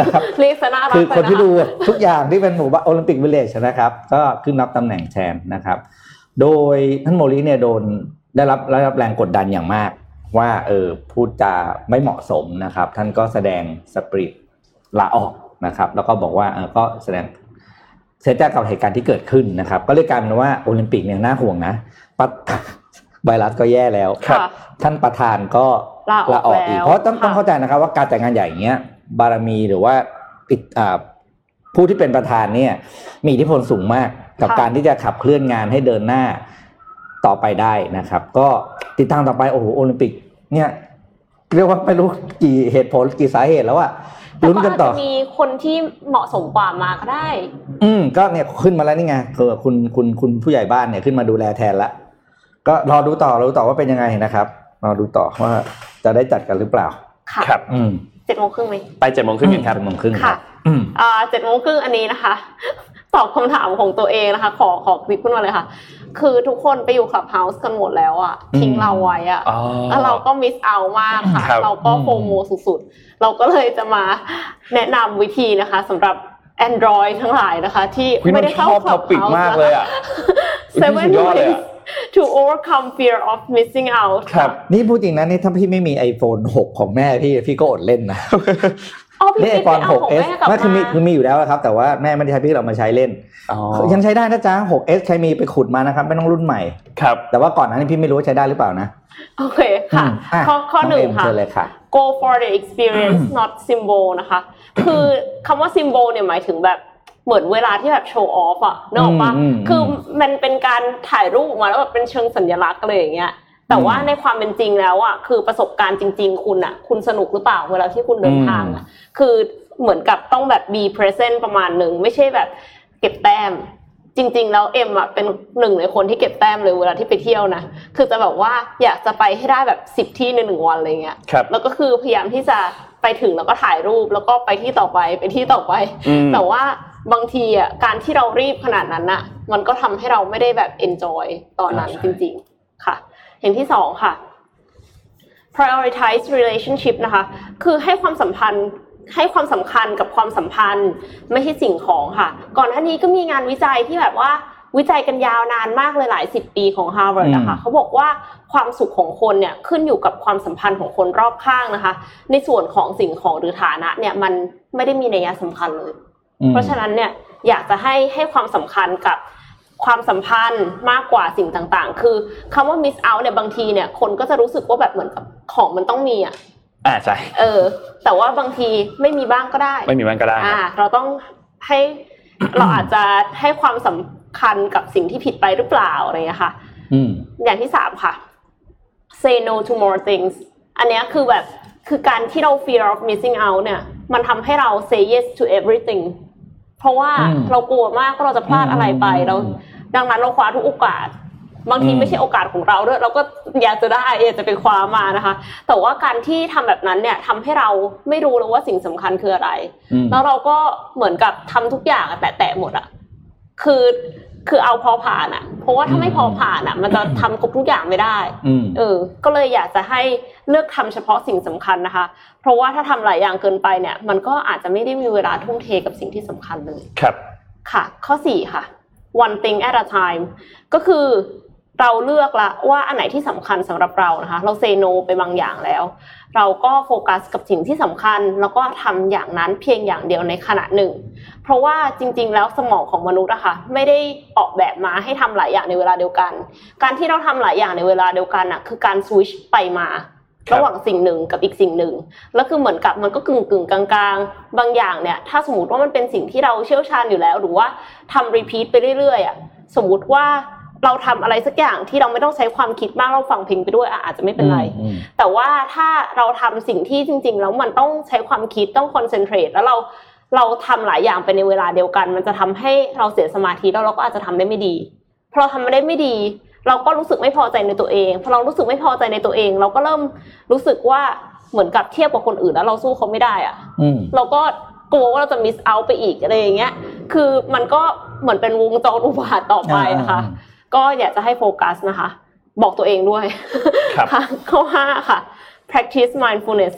นะครับเรียกสนาคือคนที่ดูทุกอย่างที่เป็นหมู่บ้านโอลิมปิกวิลเลจนะครับ ก็ขึ้นรับตำแหน่งแทนนะครับ โดยท่านโมริเนี่ยโดนได้รับได้รับแรงกดดันอย่างมาก ว่าเออพูดจาไม่เหมาะสมนะครับ ท่านก็แสดงสปริตลาออกนะครับ แล้วก็บอกว่าเออก็แสดงเสียใจกับเหตุการณ์ที่เกิดขึ้นนะครับ ก็เลยกลายเป็นว่าโอลิมปิกเนี่ยน่าห่วงนะ ปัดไวรัสก็แย่แล้วท่านประธานก็ลาออกอีกเพราะต้องต้องเข้าใจนะครับว่าการจัดงานใหญ่อย่างเงี้ยบารมีหรือว่าปิดผู้ที่เป็นประธานเนี่ยมีอิทธิพลสูงมากกับการที่จะขับเคลื่อนงานให้เดินหน้าต่อไปได้นะครับ ก็ติดตามต่อไปโอ้โหโอลิมปิก เนี่ยเรียกว่าไม่รู้กี่เหตุผลกี่สาเหตุแล้วอะลุ้นกันต่อมีคนที่เหมาะสมกว่ามาก็ได้ อืมก็เนี่ยขึ้นมาแล้วนี่ไงคือคุณคุณคุณผู้ใหญ่บ้านเนี่ยขึ้นมาดูแลแทนละ ก็รอดูต่อรอดูต่อว่าเป็นยังไงนะครับรอดูต่อว่าจะได้จัดกันหรือเปล่าค่ะครับอืมเจ็ดโมงครึ่งไหมไปเจ็ดโมงครึ่งกันครับเจ็ดโมงครึ่งค่ะอ่าเจ็ดโมงครึ่งอันนี้นะคะ ตอบคำถามของตัวเองนะคะ ขอขอคลิปขึ้นมาเลยค่ะ คือทุกคนไปอยู่คลับเฮาส์กันหมดแล้วอะทิ้งเราไว้อะแล้วเราก็มิสเอามากค่ะ เราก็โฟโมสุดๆ เราก็เลยจะมาแนะนำวิธีนะคะสำหรับ Android ทั้งหลายนะคะ ที่ไม่ได้เข้าคลับเฮาส์มากเลยอะ Seven ways to overcome fear of missing out ครับนี่พูดจริงนะนี่ถ้าพี่ไม่มี iPhone 6 ของแม่พี่พี่ก็อดเล่นนะนี่ไอโฟน 6s ไม่คือมีคือมีอยู่แล้วครับ แต่ว่าแม่ไม่ได้ใช้พี่เรามาใช้เล่นยังใช้ได้นะจ๊ะ 6s ใครมีไปขุดมานะครับ ไม่ต้องรุ่นใหม่ครับ แต่ว่าก่อนนั้นพี่ไม่รู้ใช้ได้หรือเปล่านะ โอเคค่ะ ข้อข้อหนึ่งค่ะ go for the experience not symbol นะคะ คือคำว่า symbol เนี่ยหมายถึงแบบ เหมือนเวลาที่แบบโชว์ออฟอะนึกออกปะคือมันเป็นการถ่ายรูปออกมาแล้วแบบเป็นเชิงสัญลักษณ์อะไรอย่างเงี้ยแต่ว่าในความเป็นจริงแล้วอะคือประสบการณ์จริง ๆ คุณอะคุณสนุกหรือเปล่าเวลาที่คุณเดินทางอะคือเหมือนกับต้องแบบ be present ประมาณหนึ่งไม่ใช่แบบ เก็บแต้ม จริง ๆ แล้วเอ็มอะเป็นหนึ่งในคนที่เก็บแต้มเลยเวลาที่ไปเที่ยวนะคือจะแบบว่าอยากจะไปให้ได้แบบสิบที่ในหนึ่งวันอะไรเงี้ยแล้วก็คือพยายามที่จะไปถึงแล้วก็ถ่ายรูปแล้วก็ไปที่ต่อไปไปที่ต่อไป แต่ว่า บางทีอะการที่เรารีบขนาดนั้นอะ มันก็ทำให้เราไม่ได้แบบเอนจอยตอนนั้นจริง ๆ ค่ะ อย่างที่สองค่ะ prioritize relationship นะคะ คือให้ความสัมพันธ์ให้ความสำคัญกับความสัมพันธ์ ไม่ใช่สิ่งของค่ะ ก่อนหน้านี้ก็มีงานวิจัยที่แบบว่าวิจัยกันยาวนานมากเลยหลายสิบปีของ Harvard นะคะเขาบอกว่าความสุขของคนเนี่ยขึ้นอยู่กับความสัมพันธ์ของคนรอบข้างนะคะ ในส่วนของสิ่งของหรือฐานะเนี่ยมันไม่ได้มีนัยสำคัญเลย เพราะฉะนั้นเนี่ยอยากจะให้ให้ความสำคัญกับความสัมพันธ์มากกว่าสิ่งต่างๆ คือคำว่า miss out เนี่ยบางทีเนี่ยคนก็จะรู้สึกว่าแบบเหมือนกับของมันต้องมีอะอ่าใช่เออ แต่ว่าบางทีไม่มีบ้างก็ได้ ไม่มีบ้างก็ได้อ่าเราต้องให้เราอาจจะให้ความสำคัญกับสิ่งที่ผิดไปหรือเปล่าอะไรอย่างนี้ค่ะอย่างที่สามค่ะ say no to more things อันนี้คือแบบคือการที่เรา fear of missing out เนี่ย มันทำให้เรา say yes to everything เพราะว่าเรากลัวมากว่าเราจะพลาดอะไรไปเราดังนั้นเราคว้าทุกโอกาส บางทีไม่ใช่โอกาสของเราด้วยเราก็อยากจะได้อยากจะไปคว้ามานะคะ แต่ว่าการที่ทำแบบนั้นเนี่ยทำให้เราไม่รู้แล้วว่าสิ่งสำคัญคืออะไร แล้วเราก็เหมือนกับทำทุกอย่างแตะๆหมดอะคือ คือเอาพอผ่านอะเพราะว่าถ้าไม่พอผ่านอะมันจะทำครบทุกอย่างไม่ได้เออ ก็เลยอยากจะให้เลือกทำเฉพาะสิ่งสำคัญนะคะ เพราะว่าถ้าทำหลายอย่างเกินไปเนี่ย มันก็อาจจะไม่ได้มีเวลาทุ่มเทกับสิ่งที่สำคัญเลยครับ ค่ะ ข้อสี่ค่ะ one thing at a time ก็คือ เราเลือกละว่าอันไหนที่สำคัญสำหรับเรานะคะ เราเซโนไปบางอย่างแล้ว เราก็โฟกัสกับสิ่งที่สำคัญ แล้วก็ทำอย่างนั้นเพียงอย่างเดียวในขณะหนึ่ง เพราะว่าจริง ๆ แล้วสมองของมนุษย์อะค่ะไม่ได้ออกแบบมาให้ทำหลายอย่างในเวลาเดียวกัน การที่เราทำหลายอย่างในเวลาเดียวกันอะคือการสวิชไปมาระหว่างสิ่งหนึ่งกับอีกสิ่งหนึ่ง แล้วคือเหมือนกับมันก็กึ่งกึ่งกลางๆ บางอย่างเนี่ย ถ้าสมมติว่ามันเป็นสิ่งที่เราเชี่ยวชาญอยู่แล้ว หรือว่าทำ repeat ไปเรื่อยๆอะ สมมติว่า เราทำอะไรสักอย่างที่เราไม่ต้องใช้ความคิดมากเราฟังเพลงไปด้วยอาจจะไม่เป็นไร แต่ว่าถ้าเราทำสิ่งที่จริง ๆ แล้วมันต้องใช้ความคิดต้อง concentrate แล้วเราเราทำหลายอย่างไปในเวลาเดียวกัน มันจะทำให้เราเสียสมาธิแล้วเราก็อาจจะทำได้ไม่ดีพอเราทำไม่ได้ไม่ดี เราก็รู้สึกไม่พอใจในตัวเองพอเรารู้สึกไม่พอใจในตัวเอง เราก็เริ่มรู้สึกว่าเหมือนกับเทียบกับคนอื่นแล้วเราสู้เขาไม่ได้อะเราก็กลัวว่าเราจะมิสเอาไปอีกอะไรอย่างเงี้ย คือมันก็เหมือนเป็นวงจรอุบาทต่อไปนะคะ ก็อยากจะให้โฟกัสนะคะ บอกตัวเองด้วยค่ะข้อห้าค่ะ practice mindfulness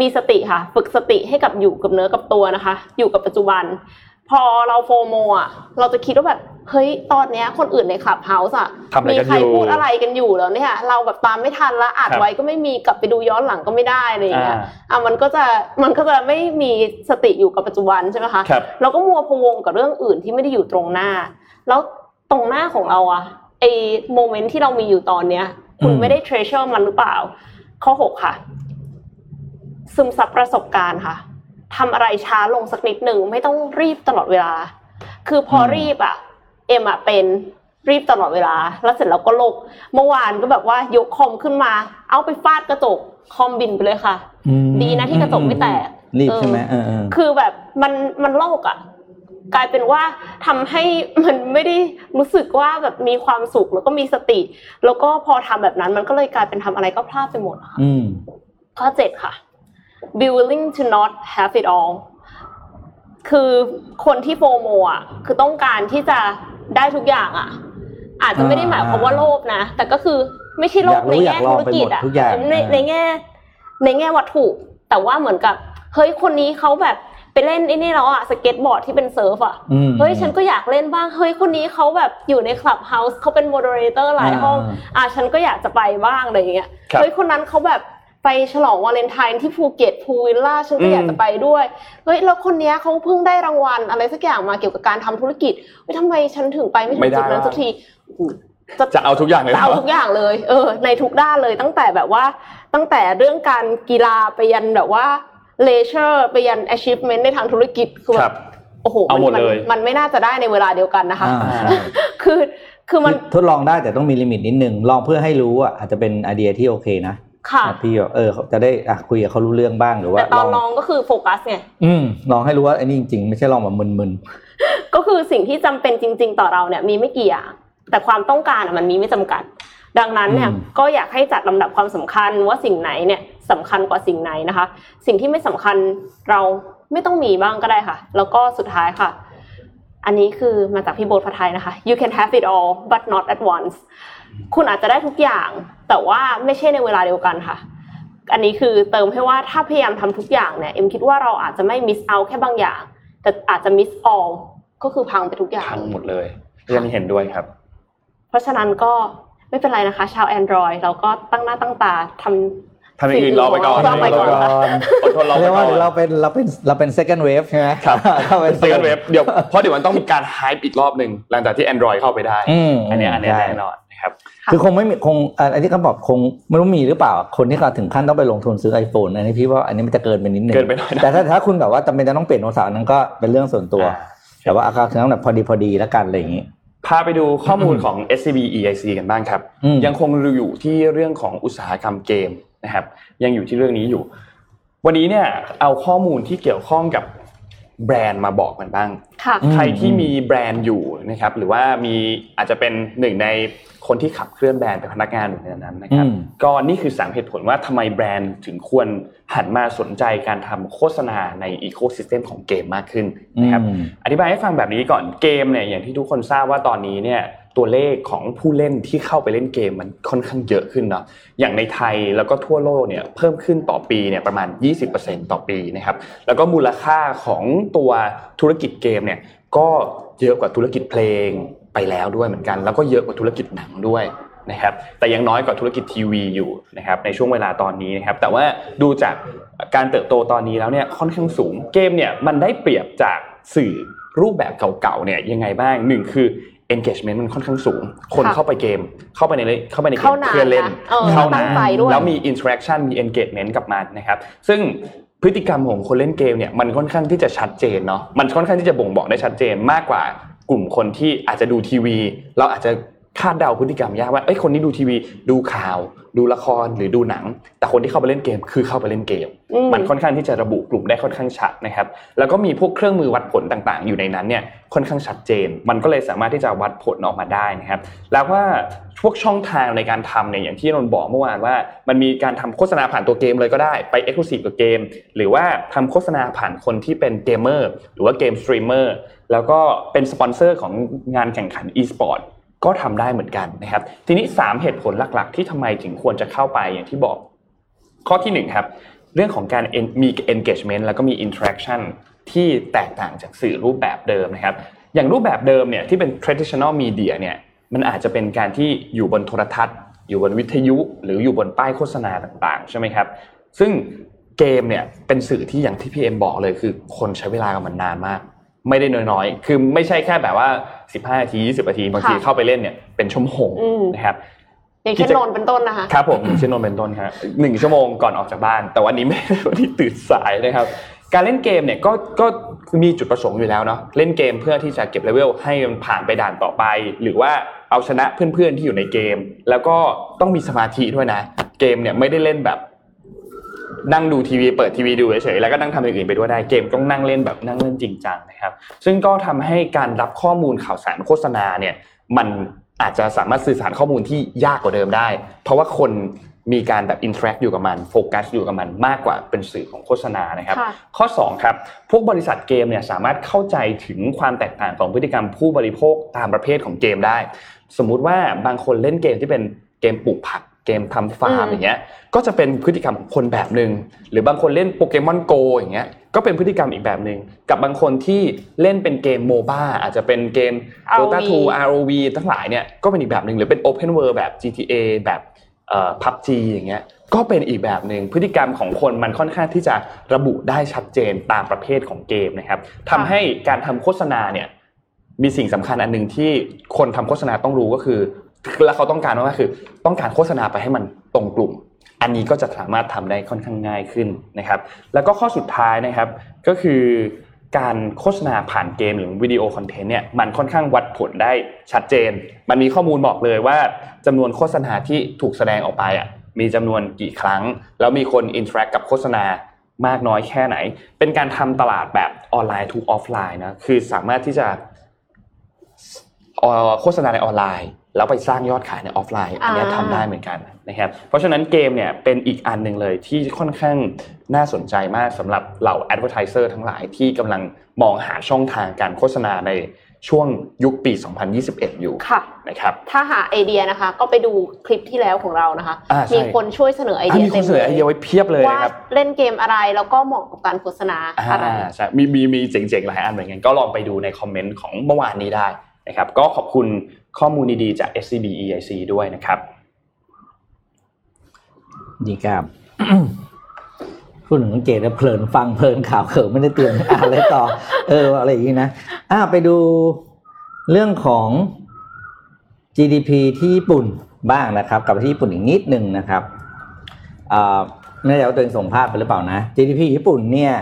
มีสติค่ะ ฝึกสติให้กับอยู่กับเนื้อกับตัวนะคะ อยู่กับปัจจุบัน พอเราโฟโมอะเราจะคิดว่าแบบเฮ้ยตอนเนี้ยคนอื่นในคลับเฮาส์อะมีใครพูดอะไรกันอยู่แล้วเนี่ย เราแบบตามไม่ทันแล้วอ่านไว้ก็ไม่มีกลับไปดูย้อนหลังก็ไม่ได้อะไรอย่างเงี้ยอะมันก็จะมันก็จะไม่มีสติอยู่กับปัจจุบันใช่ไหมคะเราก็มัวพวงกับเรื่องอื่นที่ไม่ได้อยู่ตรงหน้า แล้ว ตรงหน้าของเราอะไอ้ moment ที่เรามีอยู่ตอนเนี้ย คุณไม่ได้ treasure มันหรือเปล่า ข้อหกค่ะ ซึมซับประสบการณ์ค่ะทำอะไรช้าลงสักนิดหนึ่งไม่ต้องรีบตลอดเวลา คือพอรีบอะเอ็มอะเป็นรีบตลอดเวลา แล้วเสร็จแล้วก็ลกเมื่อวานก็แบบว่ายกคอมขึ้นมา เอาไปฟาดกระจกคอมบินไปเลยค่ะ ดีนะที่กระจกไม่แตกรีบใช่ไหมคือแบบมันมันลกอะ กลายเป็นว่าทำให้มันไม่ได้รู้สึกว่าแบบมีความสุขแล้วก็มีสติ แล้วก็พอทำแบบนั้นมันก็เลยกลายเป็นทำอะไรก็พลาดไปหมดค่ะข้อเจ็ดค่ะ be willing to not have it all คือคนที่โฟโมอะคือต้องการที่จะได้ทุกอย่างอะ อาจจะไม่ได้หมายความว่าโลภนะ แต่ก็คือไม่ใช่โลภในแง่ธุรกิจอะในในแง่ ในแง่วัตถุ แต่ว่าเหมือนกับเฮ้ยคนนี้เขาแบบ ไปเล่นไอ้นี่แล้วอะสเก็ตบอร์ดที่เป็น surf อะเฮ้ยฉันก็อยากเล่นบ้างเฮ้ยคนนี้เขาแบบอยู่ในคลับเฮาส์เขาเป็น moderator หลายห้องอะฉันก็อยากจะไปบ้างอะไรอย่างเงี้ยเฮ้ยคนนั้นเขาแบบไปฉลองวาเลนไทน์ที่ภูเก็ต pool villa ฉันก็อยากจะไปด้วยเฮ้ยแล้วคนนี้เขาเพิ่งได้รางวัลอะไรสักอย่างมาเกี่ยวกับการทำธุรกิจเฮ้ยทำไมฉันถึงไปไม่ถึงจุดนั้นสักทีจะเอาทุกอย่างเลยจะเอาทุกอย่างเลย เออ ในทุกด้านเลยตั้งแต่แบบว่า ตั้งแต่เรื่องการกีฬาไปยันแบบว่า leisure ไปยัน achievement ในทางธุรกิจคือแบบโอ้โหมันมันไม่น่าจะได้ในเวลาเดียวกันนะคะคือคือมันทดลองได้แต่ต้องมี limit นิดนึงลองเพื่อให้รู้อะอาจจะเป็นไอเดียที่โอเคนะค่ะ พี่เออจะได้อะคุยกับเขารู้เรื่องบ้างหรือว่าแต่ตอนลองก็คือโฟกัสไง อืมลองให้รู้ว่าไอ้นี่จริงๆ ไม่ใช่ลองแบบมึนๆก็คือสิ่งที่จำเป็นจริง ๆ ต่อเราเนี่ยมีไม่กี่อย่างแต่ความต้องการมันมีไม่จำกัด ดังนั้นเนี่ยก็อยากให้จัดลำดับความสำคัญว่าสิ่งไหนเนี่ยสำคัญกว่าสิ่งไหนนะคะ สิ่งที่ไม่สำคัญเราไม่ต้องมีบ้างก็ได้ค่ะ แล้วก็สุดท้ายค่ะ อันนี้คือมาจากพี่โบทพัทไทยนะคะ you can have it all but not at once คุณอาจจะได้ทุกอย่าง แต่ว่าไม่ใช่ในเวลาเดียวกันค่ะ อันนี้คือเติมให้ว่าถ้าพยายามทำทุกอย่างเนี่ย เอ็มคิดว่าเราอาจจะไม่ miss out แค่บางอย่าง แต่อาจจะ miss all ก็คือพังไปทุกอย่างพังหมดเลยยังเห็นด้วยครับ เพราะฉะนั้นก็ ไม่เป็นไรนะคะ ชาว Android เราก็ตั้งหน้าตั้งตาทำทำอย่างอื่นรอไปก่อนรอไปก่อนอดทนรอไปก่อนเรียกว่าเราเป็นเราเป็นเราเป็น second wave ใช่ไหมครับเป็น second wave เดี๋ยวเพราะเดี๋ยวมันต้องมีการ hype อีกรอบหนึ่งหลังจากที่ Android เข้าไปได้อันนี้อันนี้แน่นอนครับคือคงไม่มีคงอันนี้เขาบอกคงไม่รู้มีหรือเปล่าคนที่เขาถึงขั้นต้องไปลงทุนซื้อ iPhone อันนี้พี่ว่าอันนี้มันจะเกินไปนิดนึงเกินไปหน่อยแต่ถ้าถ้าคุณแบบว่าจำเป็นจะต้องเปลี่ยนโทรศัพท์นั้นก็เป็นเรื่องส่วนตัว แต่ว่าอาการถึงต้องแบบพอดีพอดีแล้วกันอะไรอย่างนี้ พาไปดูข้อมูลของ SCB EIC กันบ้างครับ ยังคงอยู่ที่เรื่องของอุตสาหกรรมเกมนะครับ ยังอยู่ที่เรื่องนี้อยู่ วันนี้เนี่ยเอาข้อมูลที่เกี่ยวข้องกับ แบรนด์มาบอกกันบ้าง ใครที่มีแบรนด์อยู่นะครับหรือว่ามีอาจจะเป็นหนึ่งในคนที่ขับเคลื่อนแบรนด์เป็นพนักงานอยู่ในนั้นนะครับก็นี่คือสามเหตุผลว่าทำไมแบรนด์ถึงควรหันมาสนใจการทำโฆษณาใน ecosystem ของเกมมากขึ้นนะครับอธิบายให้ฟังแบบนี้ก่อนเกมเนี่ยอย่างที่ทุกคนทราบว่าตอนนี้เนี่ย ตัวเลขของผู้เล่นที่เข้าไปเล่นเกมมันค่อนข้างเยอะขึ้นเนาะอย่างในไทยแล้วก็ทั่วโลกเนี่ยเพิ่มขึ้นต่อปีเนี่ยประมาณ 20%ต่อปีนะครับแล้วก็มูลค่าของตัวธุรกิจเกมเนี่ยก็เยอะกว่าธุรกิจเพลงไปแล้วด้วยเหมือนกัน แล้วก็เยอะกว่าธุรกิจหนังด้วยนะครับแต่ยังน้อยกว่าธุรกิจทีวีอยู่นะครับในช่วงเวลาตอนนี้นะครับแต่ว่าดูจากการเติบโตตอนนี้แล้วเนี่ยค่อนข้างสูงเกมเนี่ยมันได้เปรียบจากสื่อรูปแบบเก่าๆเนี่ยยังไงบ้างหนึ่งคือ engagement มันค่อนข้างสูง คนเข้าไปเกม เข้าไปในเข้าไปในเกมเพื่อเล่น เข้านานแล้วมี interaction มี engagement กับมันนะครับ ซึ่งพฤติกรรมของคนเล่นเกมเนี่ยมันค่อนข้างที่จะชัดเจนเนาะ มันค่อนข้างที่จะบ่งบอกได้ชัดเจนมากกว่ากลุ่มคนที่อาจจะดูทีวี เราอาจจะ คาดเดาพฤติกรรมยากว่าเอ้ยคนนี้ดูทีวีดูข่าว ดูละครหรือดูหนัง แต่คนที่เข้าไปเล่นเกมคือเข้าไปเล่นเกม มันค่อนข้างที่จะระบุกลุ่มได้ค่อนข้างชัดนะครับ แล้วก็มีพวกเครื่องมือวัดผลต่างๆ อยู่ในนั้นเนี่ยค่อนข้างชัดเจน มันก็เลยสามารถที่จะวัดผลออกมาได้นะครับ แล้วว่าพวกช่องทางในการทำเนี่ยอย่างที่นนบอกเมื่อวานว่า มันมีการทำโฆษณาผ่านตัวเกมเลยก็ได้ไป exclusive กับเกม หรือว่าทำโฆษณาผ่านคนที่เป็นเกมเมอร์หรือว่า game streamer แล้วก็เป็นสปอนเซอร์ของงานแข่งขัน e-sport ก็ทำได้เหมือนกันนะครับ ทีนี้ 3 เหตุผลหลัก ๆ ที่ทำไมถึงควรจะเข้าไปอย่างที่บอก ข้อที่1ครับเรื่องของการมี engagement แล้วก็มี interaction ที่แตกต่างจากสื่อรูปแบบเดิมนะครับ อย่างรูปแบบเดิมเนี่ยที่เป็น traditional media เนี่ยมันอาจจะเป็นการที่อยู่บนโทรทัศน์ อยู่บนวิทยุ หรืออยู่บนป้ายโฆษณาต่างๆ ใช่ไหมครับ ซึ่งเกมเนี่ยเป็นสื่อที่อย่างที่พี่เอ็มบอกเลยคือคนใช้เวลากับมันนานมาก ไม่ได้น้อยๆ คือไม่ใช่แค่แบบว่า 15นาที20นาทีบางทีเข้าไปเล่นเนี่ยเป็นชั่วโมงนะครับอย่างเช่นนนเป็นต้นนะคะครับผมเช่นนนเป็นต้นครับหนึ่งชั่วโมงก่อนออกจากบ้าน แต่วันนี้ไม่วันนี้ตื่นสายนะครับ การเล่นเกมเนี่ยก็ก็มีจุดประสงค์อยู่แล้วเนาะเล่นเกมเพื่อที่จะเก็บเลเวลให้มันผ่านไปด่านต่อไป หรือว่าเอาชนะเพื่อนๆที่อยู่ในเกม แล้วก็ต้องมีสมาธิด้วยนะ เกมเนี่ยไม่ได้เล่นแบบ นั่งดูทีวีเปิดทีวีดูเฉยๆแล้วก็นั่งทำอย่างอื่นไปด้วยได้เกมต้องนั่งเล่นแบบนั่งเล่นจริงจังนะครับ ซึ่งก็ทำให้การรับข้อมูลข่าวสารโฆษณาเนี่ยมันอาจจะสามารถสื่อสารข้อมูลที่ยากกว่าเดิมได้ เพราะว่าคนมีการแบบ interact อยู่กับมันโฟกัสอยู่กับมันมากกว่าเป็นสื่อของโฆษณานะครับ ข้อ2ครับพวกบริษัทเกมเนี่ยสามารถเข้าใจถึงความแตกต่างของพฤติกรรมผู้บริโภคตามประเภทของเกมได้ สมมุติว่าบางคนเล่นเกมที่เป็นเกมปลูกผัก เกมทำฟาร์มอย่างเงี้ยก็จะเป็นพฤติกรรมของคนแบบหนึ่งหรือบางคนเล่นโปเกมอนโกอย่างเงี้ยก็เป็นพฤติกรรมอีกแบบหนึ่งกับบางคนที่เล่นเป็นเกมโมบ้าอาจจะเป็นเกม Dota 2 ROV ทั้งหลายเนี่ยก็เป็นอีกแบบหนึ่งหรือเป็น Open World แบบ GTA แบบเอ่อ PUBG อย่างเงี้ยก็เป็นอีกแบบหนึ่งพฤติกรรมของคนมันค่อนข้างที่จะระบุได้ชัดเจนตามประเภทของเกมนะครับทำให้การทำโฆษณาเนี่ยมีสิ่งสำคัญอันหนึ่งที่คนทำโฆษณาต้องรู้ก็คือ แล้วเขาต้องการว่าคือ ต้องการโฆษณาไปให้มันตรงกลุ่ม อันนี้ก็จะสามารถทำได้ค่อนข้างง่ายขึ้นนะครับ แล้วก็ข้อสุดท้ายนะครับก็คือการโฆษณาผ่านเกมหรือวิดีโอคอนเทนต์เนี่ยมันค่อนข้างวัดผลได้ชัดเจน มันมีข้อมูลบอกเลยว่าจำนวนโฆษณาที่ถูกแสดงออกไปอะมีจำนวนกี่ครั้ง แล้วมีคน interact กับโฆษณามากน้อยแค่ไหน เป็นการทำตลาดแบบ online to offline นะคือสามารถที่จะโฆษณาในออนไลน์ แล้วไปสร้างยอดขายในออฟไลน์ อันนี้ทำได้เหมือนกันนะครับเพราะฉะนั้นเกมเนี่ยเป็นอีกอันหนึ่งเลยที่ค่อนข้างน่าสนใจมากสำหรับเหล่า advertiser ทั้งหลายที่กำลังมองหาช่องทางการโฆษณาในช่วงยุคปี 2021 อยู่ค่ะนะครับ ถ้าหาไอเดียนะคะ ก็ไปดูคลิปที่แล้วของเรานะคะ มีคนช่วยเสนอไอเดียเต็มเลยมีคนเสนอไอเดียไว้เพียบเลยว่าเล่นเกมอะไรแล้วก็เหมาะกับการโฆษณาอะไรใช่มีมีมีเจ๋งๆ หลายอันเหมือนกันก็ลองไปดูในคอมเมนต์ของเมื่อวานนี้ได้นะครับ ก็ขอบคุณ ข้อมูลดีๆจาก SCB EIC ด้วยนะครับดีครับพูดถึงเจตเพลินฟังเพลินข่าวเขิมไม่ได้เตือนอะไรต่อ เอออะไรอย่างนี้นะอ่าไปดูเรื่องของ GDP ที่ญี่ปุ่นบ้างนะครับกับที่ญี่ปุ่นอีกนิดหนึ่งนะครับอ่าไม่แน่ใจว่าตัวเองส่งภาพไปหรือเปล่านะ GDP ญี่ปุ่นเนี่ย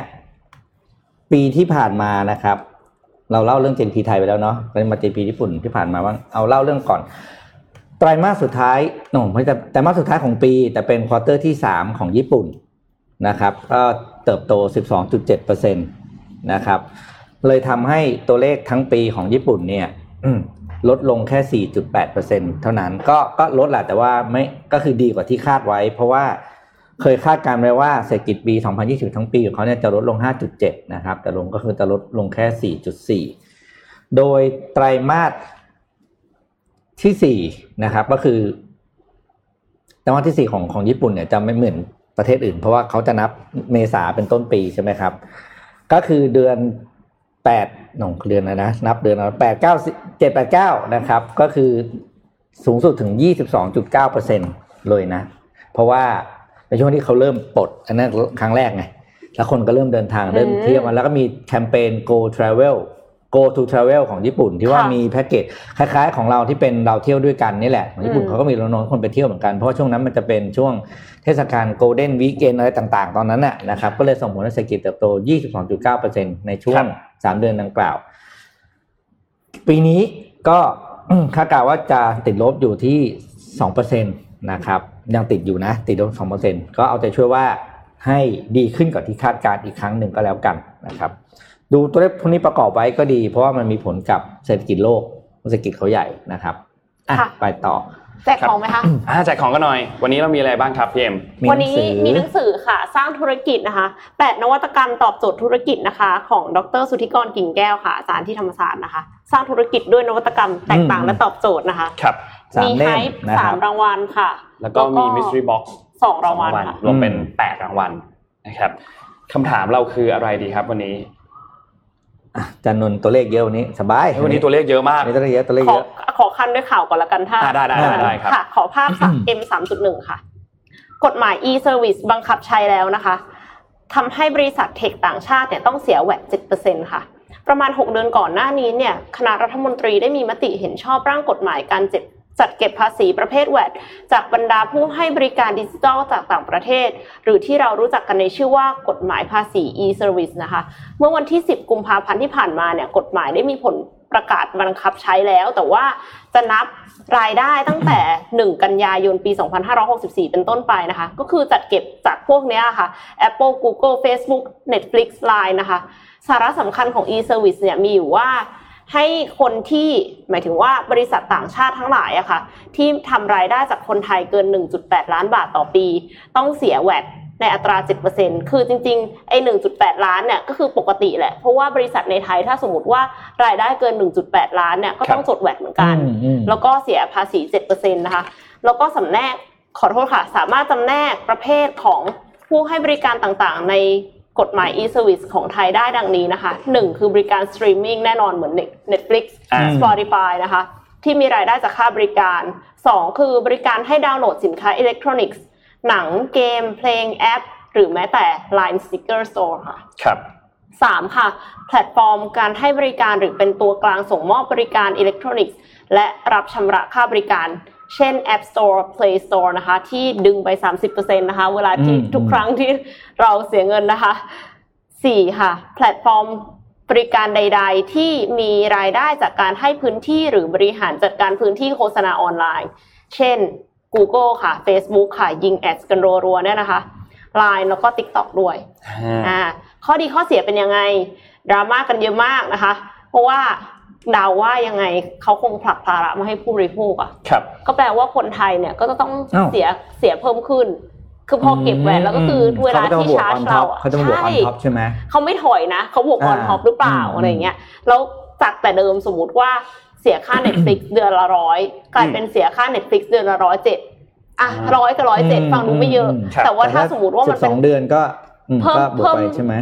ปีที่ผ่านมานะครับ เราเล่าเรื่อง GDP ไทยไปแล้วเนาะไปมา GDP ญี่ปุ่นที่ผ่านมาว่าเอาเล่าเรื่องก่อนไตรมาสสุดท้ายโน่ไม่แต่ไตรมาสสุดท้ายของปี แต่เป็นควอเตอร์ที่ 3 ของญี่ปุ่นนะครับก็เติบโต 12.7%นะครับ เลยทำให้ตัวเลขทั้งปีของญี่ปุ่นเนี่ยลดลงแค่ 4.8%เท่านั้น ก็ก็ลดแหละแต่ว่าไม่ก็คือดีกว่าที่คาดไว้ เพราะว่า เคยคาดการณ์ไว้ว่าเศรษฐกิจปี 2020 ทั้งปีของเขาเนี่ยจะลดลง 5.7 นะครับ แต่ลงก็คือจะลดลงแค่ 4.4 โดยไตรมาสที่ 4 นะครับ ก็คือไตรมาสที่ 4 ของของญี่ปุ่นเนี่ยจะไม่เหมือนประเทศอื่น เพราะว่าเขาจะนับเมษาเป็นต้นปีใช่ไหมครับ ก็คือเดือน 8 หนงเดือนนะนะ นับเดือนแปดเก้าเจ็ดแปดเก้านะครับ ก็คือสูงสุดถึง 22.9%เลยนะ เพราะว่า ในช่วงที่เขาเริ่มปลดอันนั้นครั้งแรกไงแล้วคนก็เริ่มเดินทางเริ่มเที่ยวมาแล้วก็มีแคมเปญ go travel go to travel ของญี่ปุ่นที่ว่ามีแพ็กเกจคล้ายๆ ของเราที่เป็นเราเที่ยวด้วยกันนี่แหละของญี่ปุ่นเขาก็มีรณรงค์คนไปเที่ยวเหมือนกัน เพราะช่วงนั้นมันจะเป็นช่วงเทศกาล golden weekend อะไรต่างๆ ตอนนั้นน่ะนะครับก็เลยส่งผลให้เศรษฐกิจเติบโต 22.9%ในช่วง 3 เดือนดังกล่าว ปีนี้ก็คาดการณ์ว่าจะติดลบอยู่ที่ 2%นะครับ ยังติดอยู่นะ ติดลบ2%ก็เอาใจช่วยว่าให้ดีขึ้นกว่าที่คาดการณ์อีกครั้งหนึ่งก็แล้วกันนะครับ ดูตัวเลขพวกนี้ประกอบไว้ก็ดี เพราะว่ามันมีผลกับเศรษฐกิจโลกเศรษฐกิจเขาใหญ่นะครับอะไปต่อแจกของไหมคะอ่าแจกของกันหน่อย วันนี้เรามีอะไรบ้างครับพี่เอ็มวันนี้มีหนังสือค่ะ สร้างธุรกิจนะคะแปดนวัตกรรมตอบโจทย์ธุรกิจนะคะ ของดรสุทธิกรกิ่งแก้วค่ะอาจารย์ที่ธรรมศาสตร์นะคะ สร้างธุรกิจด้วยนวัตกรรมแตกต่างและตอบโจทย์นะคะ ครับสามมีเล่ไฮมป์นะคสารัมบรางวัลค่ะ แล้วก็มี mystery box สองรางวัลค่ะรวมเป็นอืมแปดรางวัลนะครับคำถามเราคืออะไรดีครับวันนี้อะจันนนท์ตัวเลขเยอะวันนี้สบายวันนี้ตัวเลขเยอะมากวันนี้ตัวเลขเยอะตัวเลขขอเยอะขอคันด้วยข่าวก่อนละกันถ้าอ่าได้ได้ได้ได้ครับค่ะขอภาพ M สามจุดหนึ่งค่ะ กฎหมาย e-service บังคับใช้แล้วนะคะทำให้บริษัทเทคต่างชาติเนี่ยต้องเสียแวด7%ค่ะ ประมาณ 6 เดือนก่อนหน้านี้เนี่ยคณะรัฐมนตรีได้มีมติเห็นชอบร่างกฎหมายการเจ็ด จัดเก็บภาษีประเภทแวดจากบรรดาผู้ให้บริการดิจิทัลจากต่างประเทศ หรือที่เรารู้จักกันในชื่อว่ากฎหมายภาษี e-service นะคะ เมื่อวันที่ 10 กุมภาพันธ์ที่ผ่านมาเนี่ยกฎหมายได้มีผลประกาศบังคับใช้แล้ว แต่ว่าจะนับรายได้ตั้งแต่ 1 กันยายนปี 2564 เป็นต้นไปนะคะ ก็คือจัดเก็บจากพวกนี้ค่ะ Apple Google Facebook Netflix Line นะคะ สาระสำคัญของ e-service เนี่ยมีอยู่ว่า ให้คนที่หมายถึงว่าบริษัทต่างชาติทั้งหลายอะค่ะที่ทำรายได้จากคนไทยเกิน 1.8 ล้านบาทต่อปี ต้องเสีย VAT ในอัตรา 7%คือจริงๆ ไอ้ 1.8 ล้านเนี่ยก็คือปกติแหละ เพราะว่าบริษัทในไทยถ้าสมมติว่ารายได้เกิน 1.8 ล้านเนี่ยก็ต้องจด VAT เหมือนกันอืมอืมแล้วก็เสียภาษี 7%นะคะ แล้วก็สำแนกขอโทษค่ะ สามารถจำแนกประเภทของผู้ให้บริการต่างๆ ใน กฎหมาย e-service ของไทยได้ดังนี้นะคะหนึ่งคือบริการสตรีมมิ่งแน่นอนเหมือน Netflix อ่า Spotify นะคะ ที่มีรายได้จากค่าบริการสองคือบริการให้ดาวน์โหลดสินค้าอิเล็กทรอนิกส์ หนังเกม เพลงแอป หรือแม้แต่ Line Sticker Store ค่ะ ครับสามค่ะ แพลตฟอร์มการให้บริการหรือเป็นตัวกลางส่งมอบบริการอิเล็กทรอนิกส์ และรับชำระค่าบริการ เช่น App Store Play Store นะคะ ที่ดึงไป 30%นะคะ เวลาที่อืมทุกครั้งที่เราเสียเงินนะคะสี่ค่ะ แพลตฟอร์มบริการใด ๆ ที่มีรายได้จากการให้พื้นที่หรือบริหารจัดการพื้นที่โฆษณาออนไลน์ เช่น Google ค่ะ Facebook ค่ะ ยิง ad กันรัวๆเนี่ยนะคะ Line แล้วก็ TikTok ด้วยอ่าข้อดีข้อเสียเป็นยังไง ดราม่ากันเยอะมากนะคะ เพราะว่า เดาว่ายังไงเขาคงผลักภาระมาให้ผู้บริโภคอะครับ ก็แปลว่าคนไทยเนี่ยก็จะต้องอ้าวเสียเสียเพิ่มขึ้น คือพอเก็บ VAT แล้วก็คือเวลาที่ชาร์จเราอะเขาจะมาบวก on top ใช่ไหมเขาไม่ถอยนะเขาบวกออนอ่าท็อปหรือเปล่าอืมอะไรอย่างเงี้ยแล้วจากแต่เดิมสมมติว่าเสียค่า Netflix เดือนละร้อยกลายเป็นเสียค่า Netflix เดือนละร้อยเจ็ดอะอ่าร้อยกับร้อยเจ็ดฟังดูไม่เยอะครับแต่ว่าถ้าสมมติว่ามันสเป็นองเดือนก็อืมเพิ่มก็บวกไปเพิ่มใช่ไหม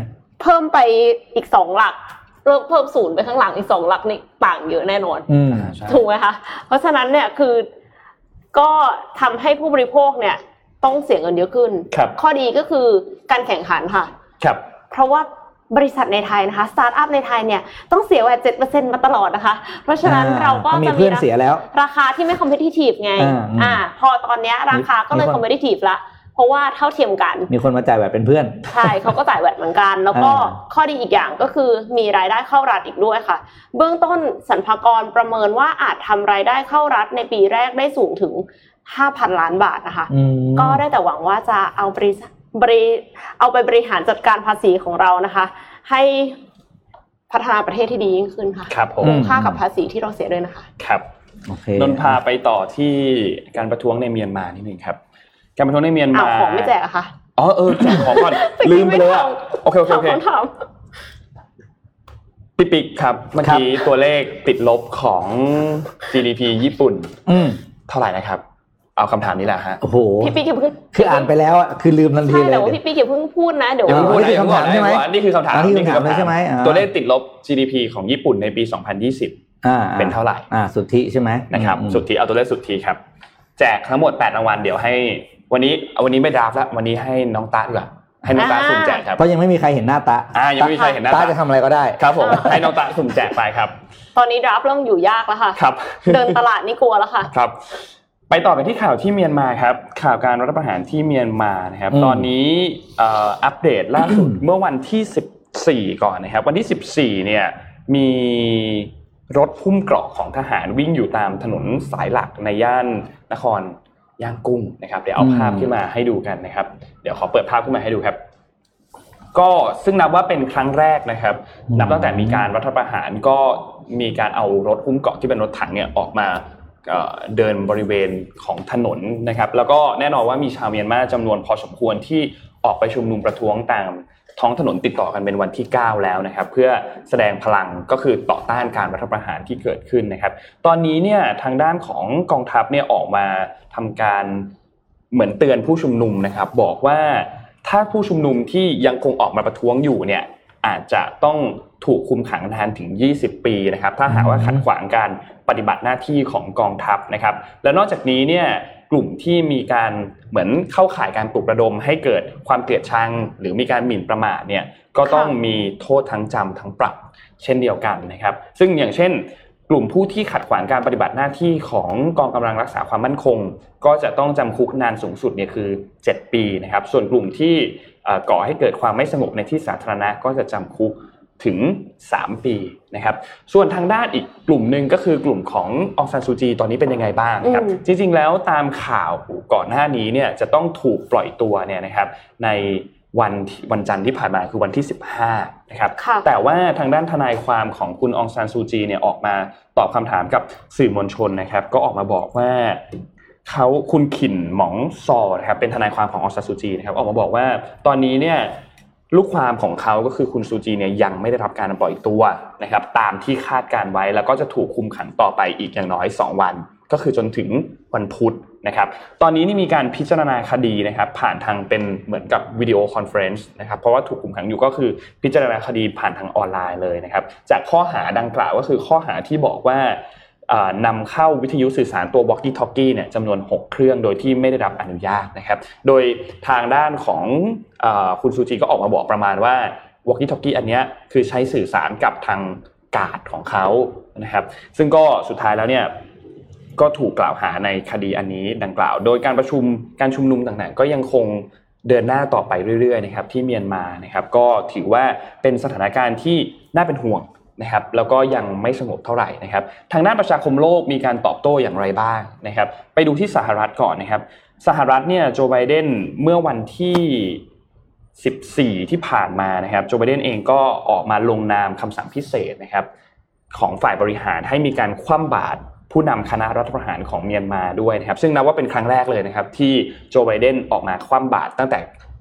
เพิ่มไปอีกสองหลัก เพิ่มเพิ่มศูนย์ไปข้างหลังอีกสองหลักนี่ต่างเยอะแน่นอนอืมใช่ถูกไหมคะ เพราะฉะนั้นเนี่ยคือก็ทำให้ผู้บริโภคเนี่ย ต้องเสียเงินเยอะขึ้น ครับข้อดีก็คือการแข่งขันค่ะ ครับเพราะว่าบริษัทในไทยนะคะสตาร์ทอัพในไทยเนี่ยต้องเสีย VAT เจ็ดเปอร์เซ็นต์มาตลอดนะคะ เพราะฉะนั้นอ่าเราก็มีจะเพื่อนราเสียแล้ว ราคาที่ไม่ competitive ไง อ่าอืม อ่า พอตอนเนี้ยราคาก็เลยมีคนคอมเพ t ติทีฟละ เพราะว่าเท่าเทียมกัน มีคนมาจ่ายแบบเป็นเพื่อน ใช่เขาก็จ่าย VAT เหมือนกัน แล้วก็อ่าข้อดีอีกอย่างก็คือมีรายได้เข้ารัฐอีกด้วยค่ะ เบื้องต้นสรรพากรประเมินว่าอาจทำรายได้เข้ารัฐในปีแรกได้สูงถึง 5,000 ล้านบาทนะคะอืมก็ได้แต่หวังว่าจะเอาบริษัทบริเอาไปบริหารจัดการภาษีของเรานะคะ ให้พัฒนาประเทศที่ดียิ่งขึ้นค่ะครับผมคุ้มค่ากับภาษีที่เราเสียด้วยนะคะ ครับโอเคนนท์พาไปต่อที่การประท้วงในเมียนมานิดนึงครับ การประท้วงในเมียนอ้ามาวของไม่แจกอะค่ะอ๋อเออแจกของก่อนลืมไปเลยอะโอเคโอเคถามโอเคคำถามพี่ปิ๊กครับเมื่อกี้ตัวเลขติดลบของ GDP ญี่ปุ่นอืมเท่าไหร่นะครับ เอาคำถามนี้แหละฮะโอ้โหพี่ปิ๊กอย่าเพิ่งคืออ่านไปแล้วอะคือลืมทันทีใช่เลยแต่ว่าพี่ปิ๊กอย่าเพิ่งพูดนะเดี๋ยวอย่าเพิ่งพูดนะอ๋อนี่คือคำถามใช่ไหมนี่คือคำถามอ๋อนี่คือนี่คำถามเลยใช่ไหมอ่าตัวเลขติดลบ GDP ของญี่ปุ่นในปี 2020 เป็นเท่าไหร่อ่าสุทธิใช่ไหมนะครับสุทธิเอาตัวเลขสุทธิครับ แจกทั้งหมด 8 รางวัลเดี๋ยวให้ วันนี้วันนี้ไม่ดราฟแล้ววันนี้ให้น้องตาดีกว่าให้น้องตาสุ่มแจกครับเพราะยังไม่มีใครเห็นหน้าตาอ่ายังไม่มีใครเห็นหน้าตาจะทำอะไรก็ได้ครับผมให้น้องตาสุ่มแจกไปครับ ตอนนี้ดราฟเริ่มอยู่ยากแล้วค่ะครับ เดินตลาดนี่กลัวแล้วค่ะครับ ไปต่อไปที่ข่าวที่เมียนมาครับ ข่าวการรัฐประหารที่เมียนมานะครับ ตอนนี้อัปเดตล่าสุดเมื่อวันที่ 14 ก่อนนะครับ วันที่ 14 เนี่ยมีรถพุ่มเกราะของทหารวิ่งอยู่ตามถนนสายหลักในย่านนคร ย่างกุ้งนะครับ เดี๋ยวเอาภาพขึ้นมาให้ดูกันนะครับ เดี๋ยวขอเปิดภาพขึ้นมาให้ดูครับ ก็ซึ่งนับว่าเป็นครั้งแรกนะครับ นับตั้งแต่มีการรัฐประหารก็มีการเอารถหุ้มเกาะที่เป็นรถถังเนี่ยออกมาเดินบริเวณของถนนนะครับ แล้วก็แน่นอนว่ามีชาวเมียนมาจำนวนพอสมควรที่ออกไปชุมนุมประท้วงตาม ท้องถนนติดต่อกันเป็นวันที่ 9 แล้วนะครับเพื่อแสดงพลังก็คือต่อต้านการรัฐประหารที่เกิดขึ้นนะครับ ตอนนี้เนี่ยทางด้านของกองทัพเนี่ยออกมาทำการเหมือนเตือนผู้ชุมนุมนะครับ บอกว่าถ้าผู้ชุมนุมที่ยังคงออกมาประท้วงอยู่เนี่ยอาจจะต้องถูกคุมขังนานถึง 20 ปีนะครับ ถ้าหากว่าขัดขวางการปฏิบัติหน้าที่ของกองทัพนะครับ และนอกจากนี้เนี่ย ลุ่มที่มีการเหมือนเข้าข่ายการปลุกระดมให้เกิดความเกลียดชัง หรือมีการหมิ่นประมาทเนี่ยก็ต้องมีโทษทั้งจำทั้งปรับ เช่นเดียวกันนะครับ ซึ่งอย่างเช่น กลุ่มผู้ที่ขัดขวางการปฏิบัติหน้าที่ของกองกำลังรักษาความมั่นคง ก็จะต้องจำคุกนานสูงสุดเนี่ยคือ 7 ปีนะครับ ส่วนกลุ่มที่ก่อให้เกิดความไม่สงบในที่สาธารณะก็จะจำคุก ถึง 3 ปีนะครับ ส่วนทางด้านอีกกลุ่มหนึ่งก็คือกลุ่มขององซานซูจีตอนนี้เป็นยังไงบ้างครับ จริงๆแล้วตามข่าวก่อนหน้านี้เนี่ยจะต้องถูกปล่อยตัวเนี่ยนะครับในวันวันจันทร์ที่ผ่านมาคือวันที่ 15นะครับแต่ว่าทางด้านทนายความของคุณองซานซูจีเนี่ยออกมาตอบคำถามกับสื่อมวลชนนะครับ ก็ออกมาบอกว่าเขาคุณขินหมองซอนะครับเป็นทนายความของอองซานซูจีนะครับออกมาบอกว่าตอนนี้เนี่ย ลูกความของเขาก็คือคุณซูจีเนี่ยยังไม่ได้รับการปล่อยตัวนะครับตามที่คาดการณ์ไว้แล้วก็จะถูกคุมขังต่อไปอีกอย่างน้อย 2 วัน ก็คือจนถึงวันพุธนะครับตอนนี้นี่มีการพิจารณาคดีนะครับผ่านทางเป็นเหมือนกับ video conference นะครับเพราะว่าถูกคุมขังอยู่ก็คือพิจารณาคดีผ่านทางออนไลน์เลยนะครับจากข้อหาดังกล่าวก็คือข้อหาที่บอกว่า นำเข้าวิทยุสื่อสารตัว Walkie Talkie เนี่ยจำนวน 6 เครื่องโดยที่ไม่ได้รับอนุญาตนะครับ โดยทางด้านของคุณซูจิก็ออกมาบอกประมาณว่า Walkie Talkie อันนี้คือใช้สื่อสารกับทางกาดของเขานะครับ ซึ่งก็สุดท้ายแล้วเนี่ยก็ถูกกล่าวหาในคดีอันนี้ดังกล่าว โดยการประชุมการชุมนุมต่างๆ ก็ยังคงเดินหน้าต่อไปเรื่อยๆนะครับที่เมียนมานะครับก็ถือว่าเป็นสถานการณ์ที่น่าเป็นห่วง นะครับแล้วก็ยังไม่สงบเท่าไหร่นะครับ ทางด้านประชาคมโลกมีการตอบโต้อย่างไรบ้างนะครับ ไปดูที่สหรัฐก่อนนะครับ สหรัฐเนี่ยโจไบเดนเมื่อวันที่ 14 ที่ผ่านมานะครับโจไบเดนเองก็ออกมาลงนามคำสั่งพิเศษนะครับ ของฝ่ายบริหารให้มีการคว่ำบาตรผู้นำคณะรัฐประหารของเมียนมาด้วยนะครับ ซึ่งนับว่าเป็นครั้งแรกเลยนะครับ ที่โจไบเดนออกมาคว่ำบาตรตั้งแต่